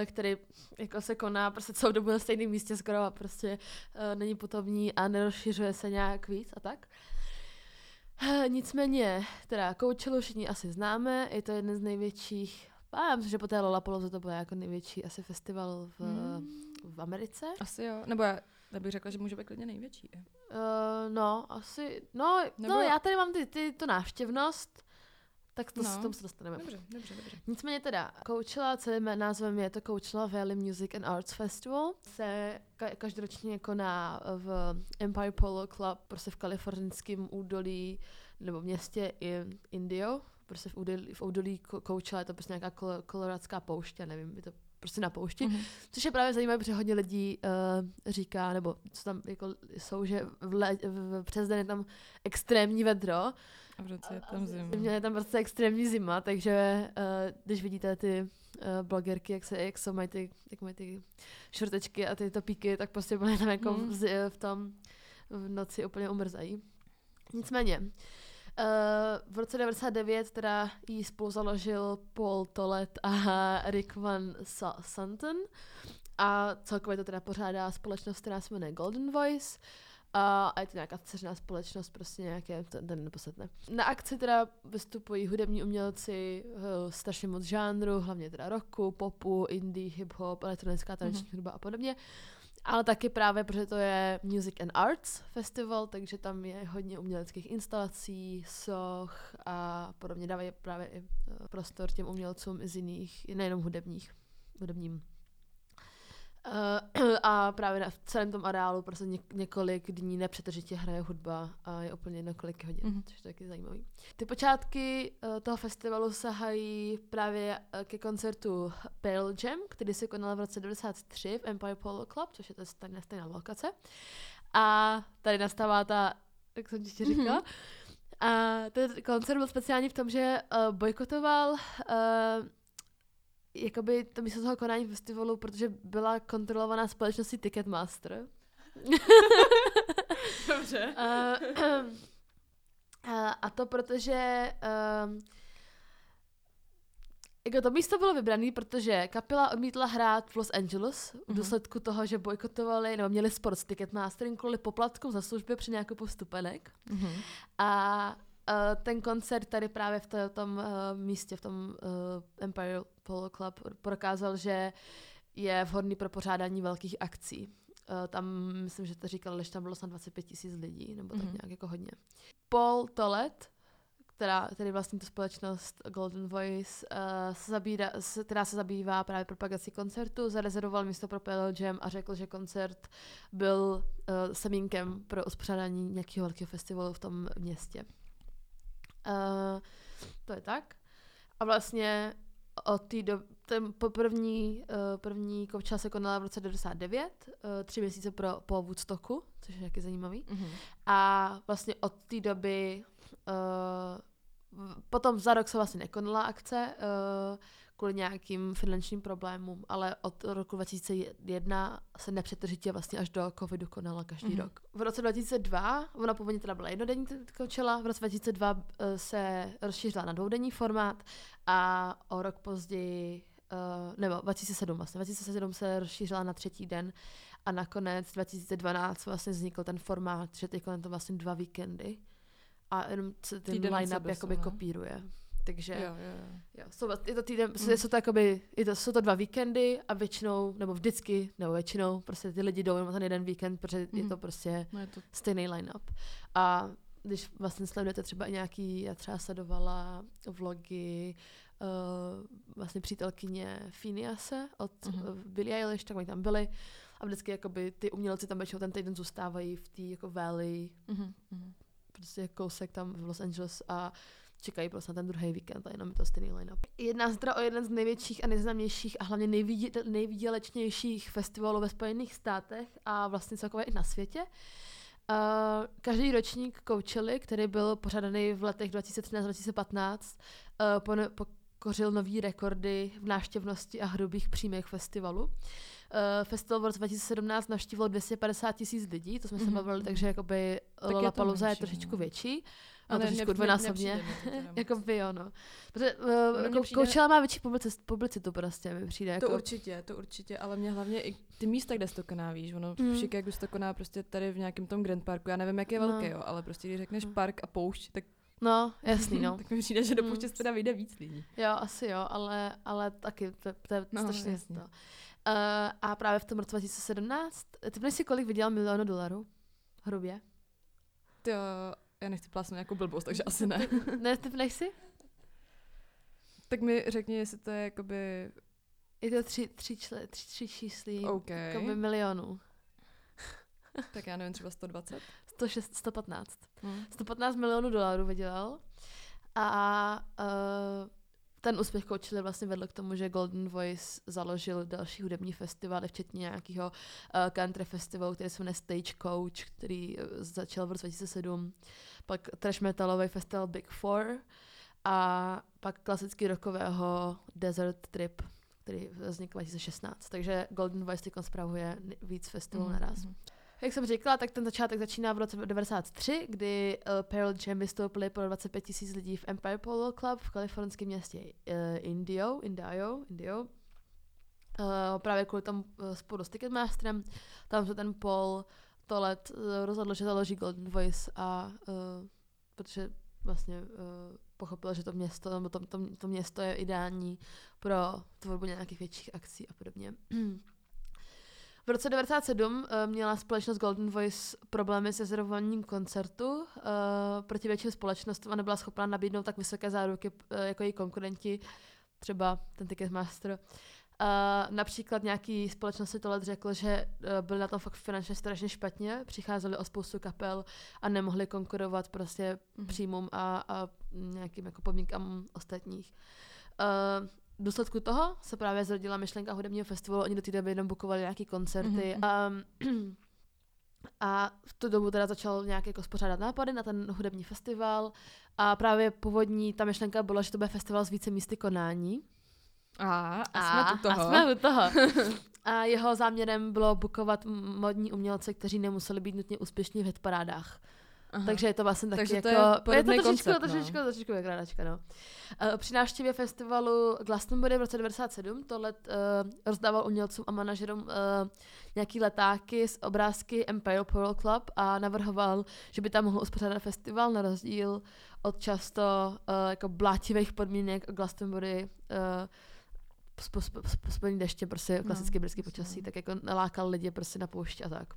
eh, který jako se koná prostě celou dobu na stejném místě skoro a prostě eh, není putovní a nerozšiřuje se nějak víc a tak. Eh, Nicméně, teda Coachellu všichni asi známe, je to jeden z největších, a já myslím, že po té Lollapalooza to bude jako největší asi festival v, Hmm. v Americe. Asi jo. Nebo já, já bych řekla, že může být klidně největší. Uh, no, asi, no, Nebo- no já tady mám ty, ty, tu návštěvnost, tak to, No. no. tomu se dostaneme. Dobře, dobře, dobře. Nicméně teda, Coachella, celým názvem je to Coachella Valley Music and Arts Festival. Se ka- každoročně koná v Empire Polo Club, prostě v kalifornském údolí, nebo městě i Indio, prostě v údolí, v údolí Coachella, je to prostě nějaká kol- koloradská poušť, já nevím, je to prostě na poušti. Mhm. Což je právě zajímavé, protože hodně lidí uh, říká, nebo co tam jako jsou, že v le, v, přes den je tam extrémní vedro. A v roce je tam zima. Zimě je tam prostě extrémní zima, takže uh, když vidíte ty uh, blogerky, jak, se, jak jsou, mají ty, jak mají ty šortečky a ty topíky, tak prostě byly tam jako Hmm. v, zi- v tom v noci úplně umrzají. Nicméně, uh, v roce 99 teda jí spolu založil Paul Tollett a Rick Van Sa- Santen a celkově to teda pořádá společnost, která se jmenuje Golden Voice a, a je to nějaká dceřiná společnost, prostě nějaké, ten, ten. Na akci teda vystupují hudební umělci uh, strašně moc žánru, hlavně teda rocku, popu, indie, hip-hop, elektronická taneční Mhm. hudba a podobně. Ale taky právě, protože to je Music and Arts Festival, takže tam je hodně uměleckých instalací, soch a podobně. Dávají právě i eh, prostor těm umělcům i z jiných, nejenom hudebních, hudebním. Uh, a právě na, v celém tom areálu prostě něk- několik dní nepřetržitě hraje hudba a je úplně několik hodin, Mhm. mm-hmm. což je taky zajímavý. Ty počátky uh, toho festivalu sahají právě uh, ke koncertu Pearl Jam, který se konal v roce 93 v Empire Polo Club, což je to stejná, stejná lokace. A tady nastává ta, jak jsem ti ještě říkala, a ten koncert byl speciální v tom, že uh, bojkotoval uh, jakoby to místo toho konání festivalu, protože byla kontrolovaná společností Ticketmaster. Dobře. a, a, a to protože um, jako to místo bylo vybrané, protože kapela odmítla hrát v Los Angeles v Mhm. důsledku toho, že bojkotovali nebo měli sport s Ticketmasterem kvůli poplatkům za služby při nákupu vstupenek. Mhm. A uh, ten koncert tady právě v to, tom uh, místě, v tom uh, Empire Polo Club prokázal, že je vhodný pro pořádání velkých akcí. Uh, tam, myslím, že to říkal, že tam bylo snad 25 tisíc lidí, nebo tak Mhm. nějak jako hodně. Paul Tolet, která, tedy vlastně tu společnost Golden Voice, uh, se zabírá, s, která se zabývá právě propagací koncertu, zarezervoval místo pro Pearl Jam a řekl, že koncert byl uh, semínkem pro uspořádání nějakého velkého festivalu v tom městě. Uh, to je tak. A vlastně od té do, ten po první, uh, první kovča se konala v roce 99, uh, tři měsíce pro, po Woodstocku, což je taky zajímavý. Mhm. A vlastně od té doby, uh, potom za rok se vlastně nekonala akce uh, kvůli nějakým finančním problémům, ale od roku 2001 se nepřetržitě vlastně až do covidu konala každý Mhm. mm-hmm. rok. V roce 2002, ona původně teda byla jednodenní kočela, v roce 2002 uh, se rozšířila na dvoudenní formát a o rok později, uh, nebo 2007 vlastně, 2007 se rozšířila na třetí den a nakonec 2012 vlastně vznikl ten formát, že teď to vlastně dva víkendy a jenom se ten line-up jakoby kopíruje. Takže Jo, jo, jo. jo, jsou, je to týden, Mm. jsou to jakoby, je to, jsou to dva víkendy a většinou, nebo vždycky, nebo většinou, prostě ty lidi jdou jenom na ten jeden víkend, protože mm. je Mhm. to prostě No je to stejný line-up. A když vlastně sledujete třeba i nějaký, já třeba sledovala vlogy vlastně přítelkyně Phinease od Mhm. uh, Billie Eilish, tak oni tam byli. A vždycky jakoby ty umělci tam většinou ten týden zůstávají v té jako valley, Mhm, mhm. prostě kousek tam v Los Angeles a čekají prostě na ten druhý víkend a jenom je to stejný line-up. Jedná se teda o jeden z největších a nejznámějších a hlavně nejvidě, nejvýdělečnějších festivalů ve Spojených státech a vlastně celkově i na světě. Uh, každý ročník Coachella, který byl pořádaný v letech 2013-2015, uh, pone- pokořil nový rekordy v návštěvnosti a hrubých příjmech festivalu. Uh, festival v roce 2017 navštívilo 250 tisíc lidí, to jsme se Mhm, bavili, mhm. takže jakoby je to Lollapalooza je menší, trošičku no. větší. A No, trošičku dvojnásobně. Jako by jo, no. Protože uh, jako přijde- Coachella má větší publicitu, publicitu prostě, mi přijde. Jako, To určitě, to určitě, ale mě hlavně i ty místa, kde se to koná, víš, ono Mm. v Chicagu se to koná prostě tady v nějakém tom Grand Parku, já nevím, jak je No. velký, jo, ale prostě když řekneš Mm. park a poušť, tak, No, jasný, no. tak mi přijde, že do Mm. pouště se teda vyjde víc lidí. Jo, asi jo, ale, ale taky, to, to je No, strašně jasně. to. Uh, a právě v tom roce 2017, ty si kolik vydělal milionu dolarů? Hrubě. Ty jo, já nechci plásnout nějakou blbost, takže asi ne. ne, ty si? tak mi řekni, jestli to je jakoby Je to tři, tři, čle, tři, tři číslí, OK, jakoby milionů. tak já nevím, třeba 120. 106, 115. Hm. 115 milionů dolarů vydělal. A uh, ten úspěch Coachella vlastně vedl k tomu, že Golden Voice založil další hudební festivaly, včetně nějakého uh, country festivalu, který se jmenuje Stagecoach, který uh, začal v roce 2007. Pak trash metalový festival Big Four a pak klasicky rokového Desert Trip, který vznikl 2016. Takže Golden Voice teď spravuje víc festivalů Mhm, naraz. mhm. Jak jsem říkala, tak ten začátek začíná v roce 1993, kdy uh, Pearl Jam vystoupili pro 25 tisíc lidí v Empire Polo Club v kalifornském městě uh, Indio, Indio, Indio. Uh, právě kvůli tomu uh, spolu s Ticketmasterem, tam se ten Paul to let uh, rozhodl, že založí Golden Voice a uh, protože vlastně uh, pochopil, že to město, to, to, to město je ideální pro tvorbu nějakých větších akcí a podobně. V roce 1997 uh, měla společnost Golden Voice problémy se zravováním koncertu uh, proti větším společnostem a nebyla schopná nabídnout tak vysoké záruky uh, jako její konkurenti, třeba ten Ticketmaster. Uh, například nějaký společnosti to let řekl, že uh, byli na tom fakt finančně strašně špatně, přicházeli o spoustu kapel a nemohli konkurovat prostě Mhm. příjmům a, a nějakým jako podmínkám ostatních. Uh, v důsledku toho se právě zrodila myšlenka hudebního festivalu, oni do té doby jenom bukovali nějaké koncerty Mhm, um, a v tu dobu teda začal nějak jako spořádat nápady na ten hudební festival a právě původní ta myšlenka byla, že to bude festival s více místy konání. A, a jsme u toho. A jsme u toho. A jeho záměrem bylo bukovat modní umělce, kteří nemuseli být nutně úspěšní v hitparádách. Aha. Takže je to vlastně taky Takže jako... to je to trošičku, koncept, no. trošičku, trošičku jak rádačka, no. Uh, při návštěvě festivalu Glastonbury v roce 97 to let uh, rozdával umělcům a manažerům uh, nějaký letáky z obrázky Empire Pearl Club a navrhoval, že by tam mohl uspořádat festival na rozdíl od často uh, jako blátivých podmínek Glastonbury uh, spo- spo- spo- spojený deště, prostě No, klasicky britský počasí, tak jako nalákal lidi prostě na poušť a tak.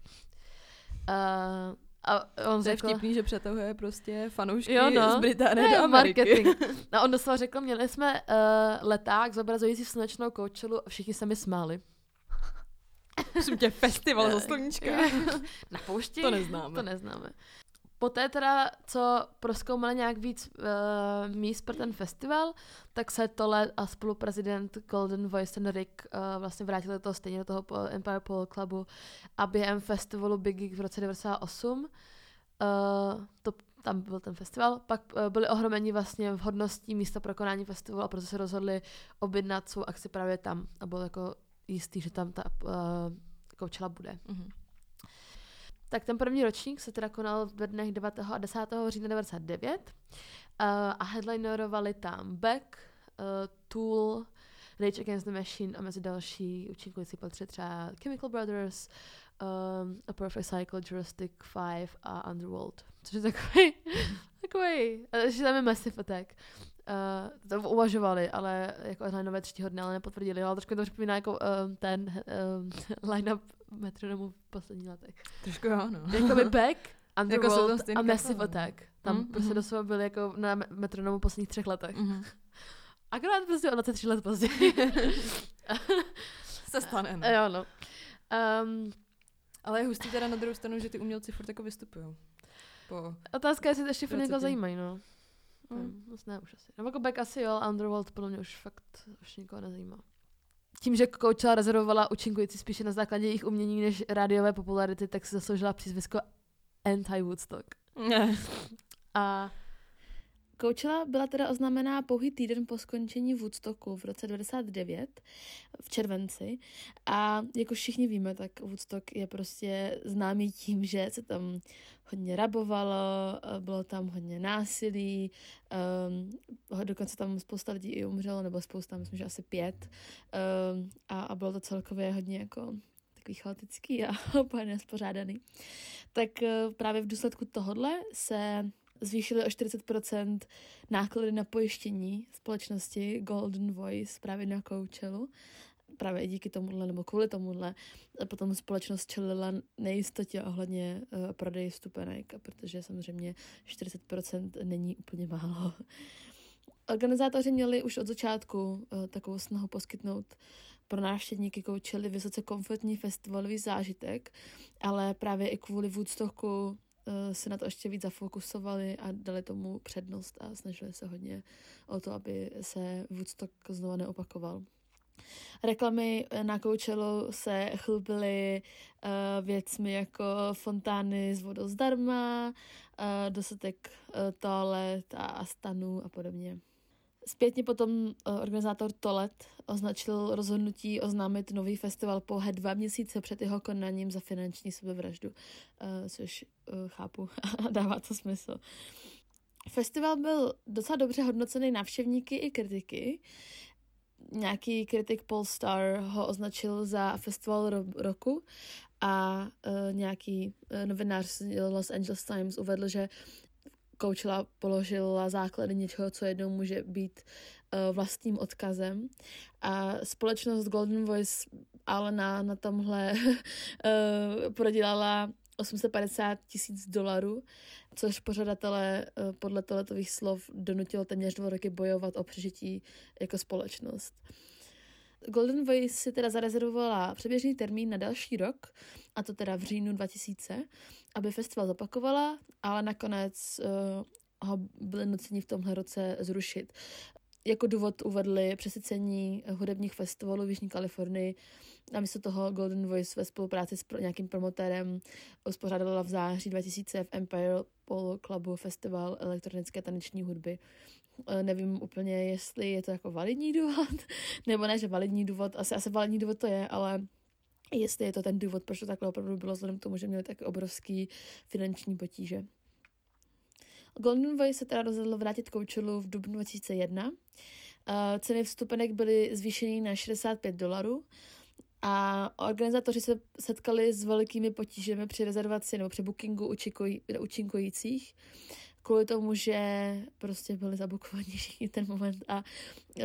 Uh, a on To je řekl, vtipný, že přetahuje prostě fanoušky Jo, no. z Británie Ne, do Ameriky. marketing. No on doslova řekl, měli jsme uh, leták zobrazující slunečnou koučelu a všichni se mi smáli. Prosím tě, festival za sluníčka. Na poušti? To neznáme. To neznáme. Poté teda, co proskoumali nějak víc uh, míst pro ten festival, tak se Tole a spoluprezident Golden Voice ten Rick uh, vlastně vrátili do toho stejně do toho Empire Polo Clubu a během festivalu Big Gig v roce 98 uh, to, tam byl ten festival, pak byli ohromeni vlastně v hodností místa pro konání festivalu a proto se rozhodli objednat svou akci právě tam a bylo jako jistý, že tam ta uh, Coachella bude. Mhm. Tak ten první ročník se teda konal ve dnech 9. a 10. října 99 uh, a headlinerovali tam Beck, uh, Tool, Rage Against the Machine a mezi další účinkující patří třeba Chemical Brothers, um, A Perfect Cycle, Jurassic 5 a Underworld. Což je takový, takový, ještě tam je Massive Attack. Uh, to uvažovali, ale jako headlineové třetího dne, ale nepotvrdili, ale trošku to připomíná jako um, ten um, line-up metronomu v posledních letech. Trošku jo, no. Jakoby Beck, Jako Underworld stejný a Massive. Attack. Tam Mm, prostě doslova byli jako na me- metronomu v posledních třech letech. Mhm. Akorát prostě o 23 let později. Se stane, no. jo, no. Um, Ale je hustý teda na druhou stranu, že ty umělci furt jako vystupují. Po... otázka je, jestli to ještě furt někoho zajímají, no. Mm. Moc ne už asi. Nebo jako Beck asi jo, Underworld podle mě už fakt už nikoho nezajímá. Tím, že Coachella rezervovala účinkující spíše na základě jejich umění než rádiové popularity, tak se zasloužila přízvisko Anti-Woodstock. A Coachella byla teda oznámená pouhý týden po skončení Woodstocku v roce 99 v červenci a jako všichni víme, tak Woodstock je prostě známý tím, že se tam hodně rabovalo, eh, bylo tam hodně násilí, um, dokonce tam spousta lidí i umřelo, nebo spousta, myslím, že asi pět um, a, a bylo to celkově hodně jako takový chaotický a úplně nespořádaný. Tak uh, právě v důsledku tohodle se zvýšily o 40% náklady na pojištění společnosti Golden Voice právě na Coachellu. Právě díky tomuhle, nebo kvůli tomuhle, potom společnost čelila nejistotě ohledně uh, prodeje vstupenek, protože samozřejmě 40% není úplně málo. Organizátoři měli už od začátku uh, takovou snahu poskytnout pro návštěvníky Coachelly vysoce komfortní festivalový zážitek, ale právě i kvůli Woodstocku se na to ještě víc zafokusovali a dali tomu přednost a snažili se hodně o to, aby se Woodstock znova neopakoval. Reklamy na Coachellu se chlubily uh, věcmi jako fontány s vodou zdarma, uh, dostatek uh, toalet a stanů a podobně. Zpětně potom uh, organizátor Tolet označil rozhodnutí oznámit nový festival pouhé dva měsíce před jeho konaním za finanční sebevraždu, uh, což uh, chápu a dává to smysl. Festival byl docela dobře hodnocený návštěvníky i kritiky. Nějaký kritik Polestar ho označil za festival ro- roku a uh, nějaký uh, novinář z Los Angeles Times uvedl, že Coachella položila základy něčeho, co jednou může být uh, vlastním odkazem. A společnost Golden Voice ale na, na tomhle uh, prodělala 850 tisíc dolarů, což pořadatele uh, podle toletových slov donutilo téměř dva roky bojovat o přežití jako společnost. Golden Voice si teda zarezervovala předběžný termín na další rok, a to teda v říjnu 2000, aby festival zopakovala, ale nakonec uh, ho byli nuceni v tomhle roce zrušit. Jako důvod uvedli přesycení hudebních festivalů v Jižní Kalifornii a místo toho Golden Voice ve spolupráci s pro, nějakým promotérem uspořádala v září 2000 v Empire Polo Clubu festival elektronické taneční hudby. Uh, nevím úplně, jestli je to jako validní důvod, nebo ne, že validní důvod, asi, asi validní důvod to je, ale jestli je to ten důvod, proč to takhle opravdu bylo, vzhledem k tomu, že měli tak obrovský finanční potíže. Golden Voice se teda rozhodl vrátit Coachellu v dubnu 2001. Uh, ceny vstupenek byly zvýšeny na 65 dolarů a organizátoři se setkali s velikými potížemi při rezervaci nebo při bookingu učinkuj, účinkujících kvůli tomu, že prostě byli zabukovaní všichni ten moment a uh,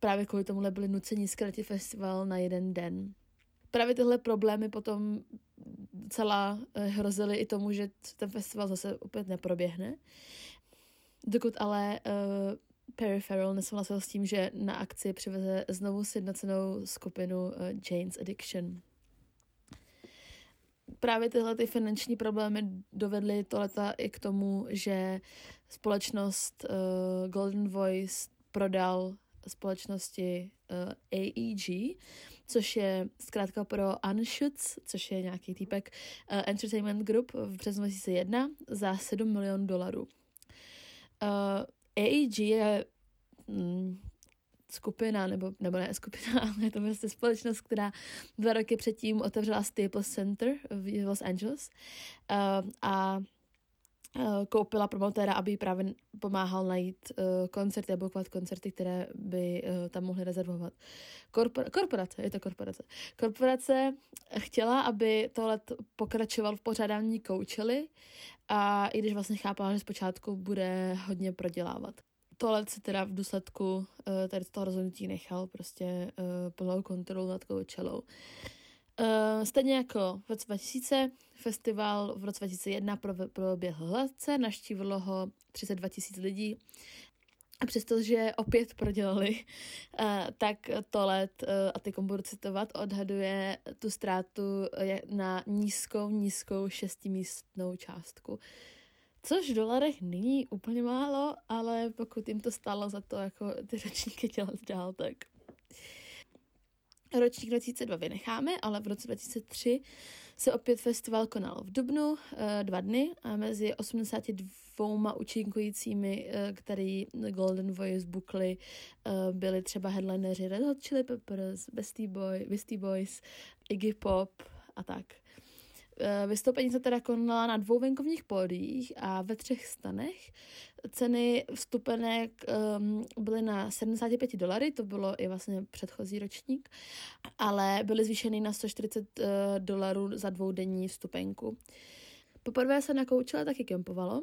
právě kvůli tomuhle byli nuceni zkrátit festival na jeden den právě tyhle problémy potom celá eh, hrozily i tomu, že ten festival zase opět neproběhne. Dokud ale uh, Perry Farrell nesouhlasil s tím, že na akci přiveze znovu sjednocenou skupinu uh, Jane's Addiction. Právě tyhle ty finanční problémy dovedly to leta i k tomu, že společnost uh, Golden Voice prodal společnosti uh, AEG, což je zkrátka pro Unshoots, což je nějaký týpek uh, Entertainment Group v březnu 2001 za 7 milionů dolarů. Uh, AEG je mm, skupina, nebo, nebo ne skupina, ale je to prostě společnost, která dva roky předtím otevřela Staples Center v Los Angeles uh, a koupila promotéra, aby jí právě pomáhal najít uh, koncerty a bukovat koncerty, které by uh, tam mohly rezervovat. Korpor- korporace, je to korporace. Korporace chtěla, aby tohle pokračoval v pořádání Coachelly a i když vlastně chápala, že zpočátku bude hodně prodělávat. Tohle se teda v důsledku uh, tady toho rozhodnutí nechal prostě uh, plnou kontrolu nad Coachellou. Uh, stejně jako v roce 2000 festival v roce 2001 proběhl hladce, naštívilo ho 32 tisíc lidí A přestože opět prodělali, tak to let, a ty budu citovat, odhaduje tu ztrátu na nízkou, nízkou šestimístnou částku. Což v dolarech není úplně málo, ale pokud jim to stálo za to, jako ty ročníky dělat dál, tak ročník 2002 vynecháme, ale v roce 2003 se opět festival konal v Dubnu eh, dva dny a mezi 82 účinkujícími, eh, který Golden Voice bukli, eh, byli třeba headlineři Red Hot Chili Peppers, Beastie, Boy, Beastie Boys, Iggy Pop a tak. Eh, vystoupení se teda konala na dvou venkovních pódiích a ve třech stanech. Ceny vstupenek um, byly na 75 dolary, to bylo i vlastně předchozí ročník, ale byly zvýšeny na 140 uh, eh, dolarů za dvoudenní vstupenku. Poprvé se na Koučele taky kempovalo.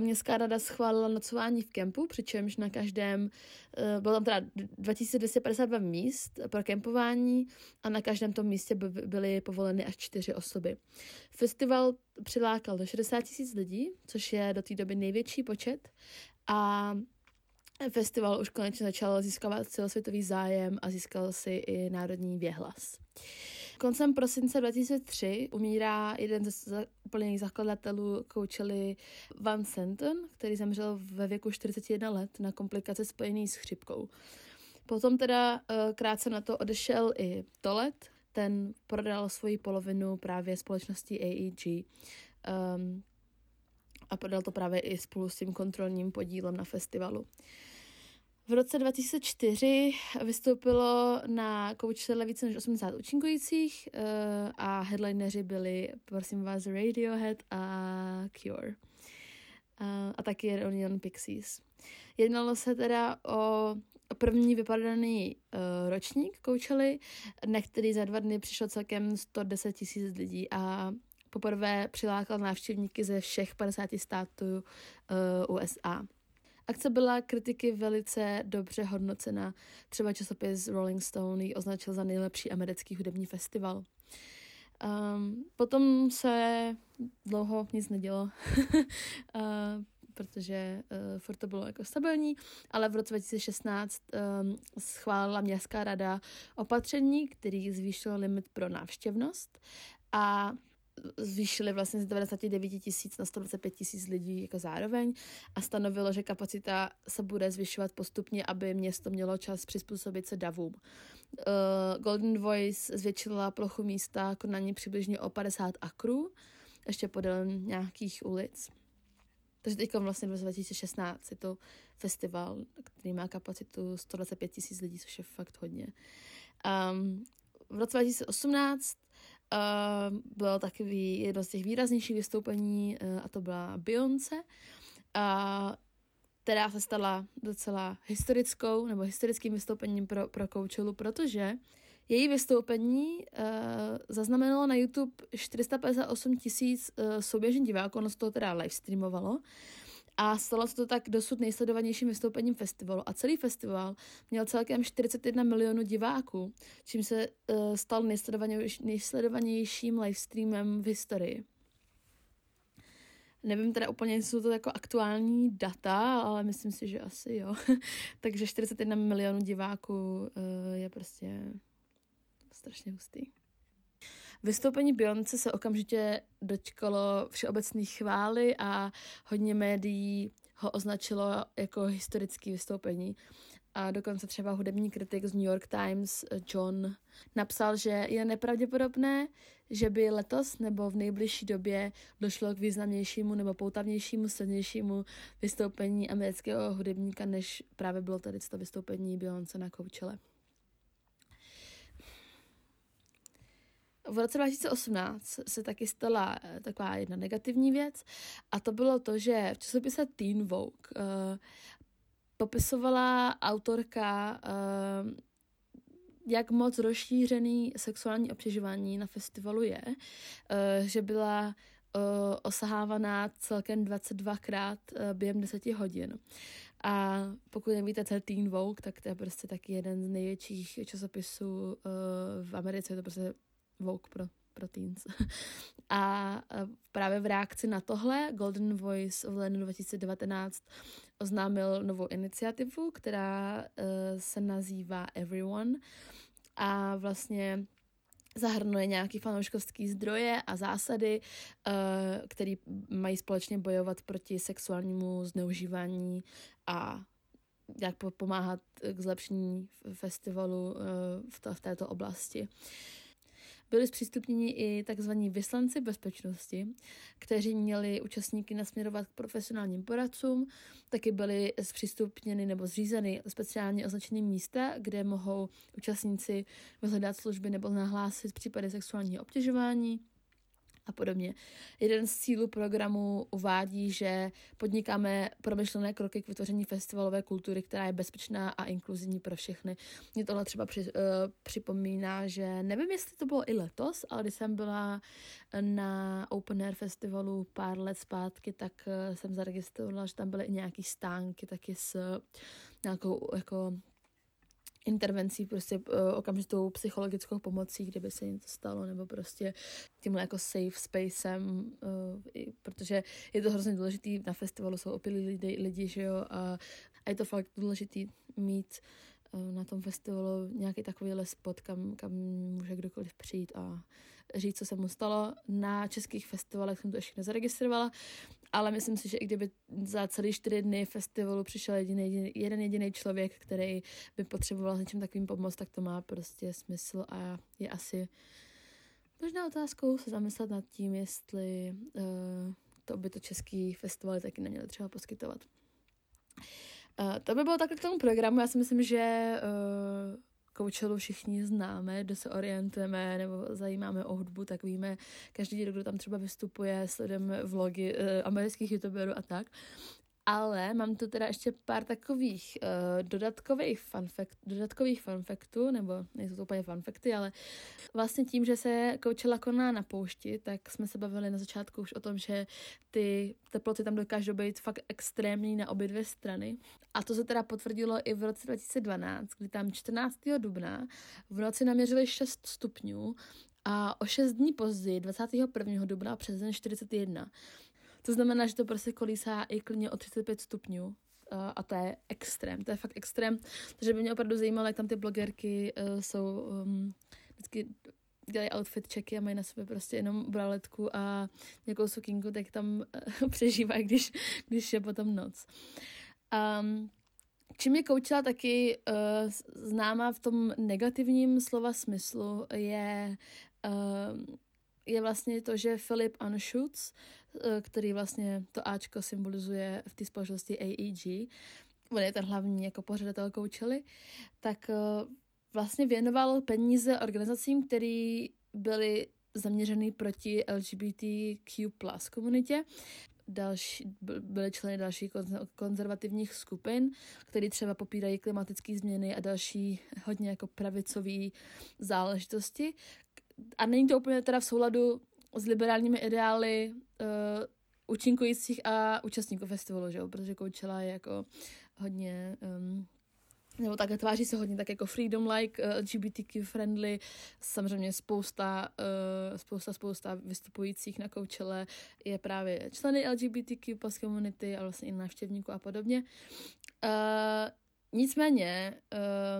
Městská rada schválila nocování v kempu, přičemž na každém, uh, bylo tam teda 2252 míst pro kempování a na každém tom místě by byly povoleny až čtyři osoby. Festival přilákal do 60 tisíc lidí, což je do té doby největší počet a festival už konečně začal získávat celosvětový zájem a získal si i národní věhlas. Koncem prosince 2003 umírá jeden ze úplných zakladatelů Coachella Van Santon, který zemřel ve věku 41 let na komplikace spojené s chřipkou. Potom teda eh, krátce na to odešel i Tolet, ten prodal svoji polovinu právě společnosti AEG um, ehm, a prodal to právě i spolu s tím kontrolním podílem na festivalu. V roce 2004 vystoupilo na Coachella více než 80 účinkujících uh, a headlineři byli, prosím vás, Radiohead a Cure. Uh, a taky Onion Pixies. Jednalo se teda o první vypadaný uh, ročník Coachelly, na který za dva dny přišlo celkem 110 tisíc lidí a poprvé přilákal návštěvníky ze všech 50 států uh, USA. Akce byla kritiky velice dobře hodnocena. Třeba časopis Rolling Stone ji označil za nejlepší americký hudební festival. Um, potom se dlouho nic nedělo, uh, protože uh, furt to bylo jako stabilní, ale v roce 2016 um, schválila městská rada opatření, který zvýšil limit pro návštěvnost a zvýšili vlastně z 99 tisíc na 125 tisíc lidí jako zároveň a stanovilo, že kapacita se bude zvyšovat postupně, aby město mělo čas přizpůsobit se davům. Uh, Golden Voice zvětšila plochu místa konání přibližně o 50 akrů, ještě podél nějakých ulic. Takže teď vlastně v roce 2016 je to festival, který má kapacitu 125 tisíc lidí, což je fakt hodně. Um, v roce 2018 Uh, bylo takový jedno z těch výraznějších vystoupení uh, a to byla Beyoncé, uh, která se stala docela historickou nebo historickým vystoupením pro, pro Coachella, protože její vystoupení uh, zaznamenalo na YouTube 458 tisíc uh, souběžných diváků, ono se to teda live streamovalo a stalo se to tak dosud nejsledovanějším vystoupením festivalu. A celý festival měl celkem 41 milionů diváků, čím se uh, stal nejsledovanější, nejsledovanějším livestreamem v historii. Nevím teda úplně, jestli jsou to jako aktuální data, ale myslím si, že asi jo. Takže 41 milionů diváků uh, je prostě strašně hustý. Vystoupení Beyoncé se okamžitě dočkalo všeobecných chvály a hodně médií ho označilo jako historický vystoupení. A dokonce třeba hudební kritik z New York Times John napsal, že je nepravděpodobné, že by letos nebo v nejbližší době došlo k významnějšímu nebo poutavnějšímu, silnějšímu vystoupení amerického hudebníka, než právě bylo tady to vystoupení Beyoncé na Coachelle. V roce 2018 se taky stala eh, taková jedna negativní věc a to bylo to, že v časopise Teen Vogue uh, popisovala autorka uh, jak moc rozšířený sexuální obtěžování na festivalu je, že byla osahávaná celkem 22krát uh, během 10 hodin. A pokud nevíte, co je Teen Vogue, tak to je prostě taky jeden z největších časopisů v Americe, je to prostě Vogue pro, pro teens. A právě v reakci na tohle Golden Voice v lednu 2019 oznámil novou iniciativu, která uh, se nazývá Everyone a vlastně zahrnuje nějaký fanouškovský zdroje a zásady, uh, které mají společně bojovat proti sexuálnímu zneužívání a jak pomáhat k zlepšení festivalu uh, v, to, v této oblasti. Byli zpřístupněni i tzv. vyslanci bezpečnosti, kteří měli účastníky nasměrovat k profesionálním poradcům. Taky byly zpřístupněny nebo zřízeny speciálně označené místa, kde mohou účastníci vyhledat služby nebo nahlásit případy sexuálního obtěžování a podobně. Jeden z cílů programu uvádí, že podnikáme promyšlené kroky k vytvoření festivalové kultury, která je bezpečná a inkluzivní pro všechny. Mě tohle třeba při, uh, připomíná, že nevím, jestli to bylo i letos, ale když jsem byla na Open Air festivalu pár let zpátky, tak uh, jsem zaregistrovala, že tam byly i nějaký stánky taky s nějakou jako intervencí, prostě uh, okamžitou psychologickou pomocí, kdyby se něco stalo, nebo prostě tímhle jako safe spacem, uh, i, protože je to hrozně důležitý, na festivalu jsou opilí lidi, lidi že jo, a, a je to fakt důležitý mít uh, na tom festivalu nějaký takový spot, kam, kam může kdokoliv přijít a říct, co se mu stalo. Na českých festivalech jsem to ještě nezaregistrovala, ale myslím si, že i kdyby za celý čtyři dny festivalu přišel jediný, jeden jediný člověk, který by potřeboval s něčím takovým pomoct, tak to má prostě smysl a je asi možná otázkou se zamyslet nad tím, jestli uh, to by to český festivaly taky neměly třeba poskytovat. Uh, to by bylo takhle k tomu programu. Já si myslím, že uh, Coachelu všichni známe, kdo se orientujeme nebo zajímáme o hudbu, tak víme, každý, kdo tam třeba vystupuje, sledujeme vlogy uh, amerických youtuberů a tak. Ale mám tu teda ještě pár takových uh, dodatkových, fun fact, dodatkových fun factů, nebo nejsou to úplně fun facty, ale vlastně tím, že se Coachella koná na poušti, tak jsme se bavili na začátku už o tom, že ty teploty tam dokážou být fakt extrémní na obě dvě strany. A to se teda potvrdilo i v roce 2012, kdy tam 14. dubna v noci naměřili 6 stupňů a o 6 dní později, 21. dubna, přes den 41. To znamená, že to prostě kolísá i klidně o 35 stupňů. Uh, a to je extrém, to je fakt extrém. Takže by mě opravdu zajímalo, jak tam ty blogerky uh, jsou um, vždycky dělají outfit checky a mají na sobě prostě jenom braletku a nějakou sukínku, tak tam uh, přežívají, když, když je potom noc. Um, čím je koučila taky uh, známá v tom negativním slova smyslu je uh, je vlastně to, že Philip Anschutz, eh, který vlastně to Ačko symbolizuje v té společnosti AEG, on je ten hlavní jako pořadatel koučely, tak eh, vlastně věnoval peníze organizacím, které byly zaměřeny proti LGBTQ plus komunitě. Další, byly členy dalších konzervativních skupin, které třeba popírají klimatické změny a další hodně jako pravicové záležitosti, a není to úplně teda v souladu s liberálními ideály uh, účinkujících a účastníků festivalu, že jo? protože Coachella je jako hodně um, nebo tak tváří se hodně tak jako freedom-like, uh, LGBTQ friendly, samozřejmě spousta, uh, spousta, spousta vystupujících na Coachelle je právě členy LGBTQ plus community a vlastně i návštěvníků a podobně. Uh, nicméně,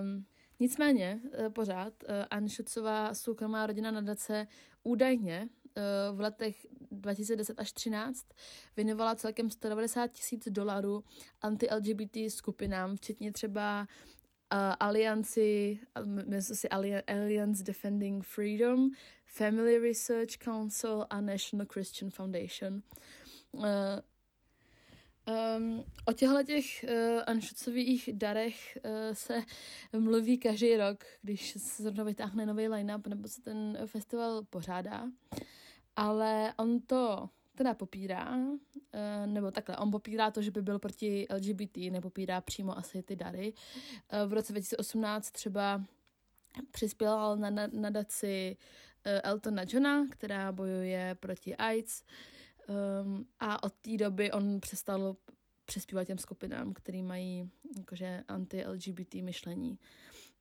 um, Nicméně eh, pořád eh, Anšucová soukromá rodina nadace údajně eh, v letech 2010 až 2013 věnovala celkem 190 tisíc dolarů anti-LGBT skupinám, včetně třeba uh, alianci, myslím si Alliance Defending Freedom, Family Research Council a National Christian Foundation. Uh, Um, o těchto těch uh, Anšucových darech uh, se mluví každý rok, když se zrovna vytáhne nový line-up nebo se ten festival pořádá. Ale on to teda popírá, uh, nebo takhle, on popírá to, že by byl proti LGBT, nepopírá přímo asi ty dary. Uh, v roce 2018 třeba přispěl na nadaci Eltona Johna, která bojuje proti AIDS. Um, a od té doby on přestal přespívat těm skupinám, který mají jakože anti-LGBT myšlení.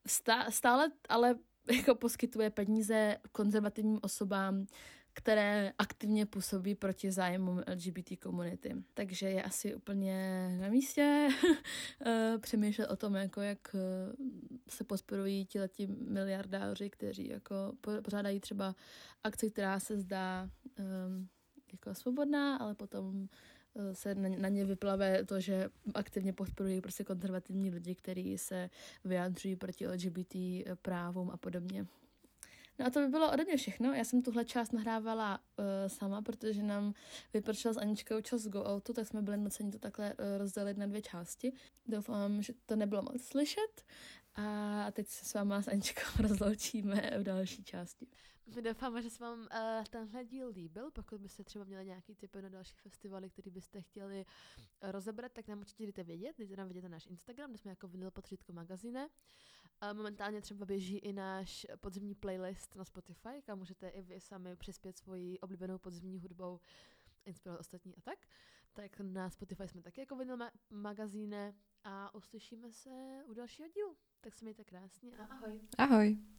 Stá, stále ale jako poskytuje peníze konzervativním osobám, které aktivně působí proti zájmům LGBT komunity. Takže je asi úplně na místě eh, přemýšlet o tom, jako jak eh, se podporují ti miliardáři, kteří jako pořádají třeba akci, která se zdá um, jako svobodná, ale potom eh, se na, na ně vyplave to, že aktivně podporují prostě konzervativní lidi, kteří se vyjádřují proti LGBT právům a podobně. No a to by bylo ode mě všechno. Já jsem tuhle část nahrávala uh, sama, protože nám vypršel s Aničkou čas go outu, tak jsme byli nuceni to takhle uh, rozdělit na dvě části. Doufám, že to nebylo moc slyšet. A teď se s váma s Aničkou rozloučíme v další části. My doufáme, že se vám uh, tenhle díl líbil. Pokud byste třeba měli nějaký typy na další festivaly, který byste chtěli uh, rozebrat, tak nám určitě dejte vědět. Dejte nám vědět na náš Instagram, kde jsme jako vinyl potřítko magazine. Uh, momentálně třeba běží i náš podzimní playlist na Spotify, kam můžete i vy sami přispět svoji oblíbenou podzimní hudbou inspirovat ostatní a tak. Tak na Spotify jsme taky jako vinyl ma- magazíne a uslyšíme se u dalšího dílu. Tak se mějte krásně a ahoj. Ahoj.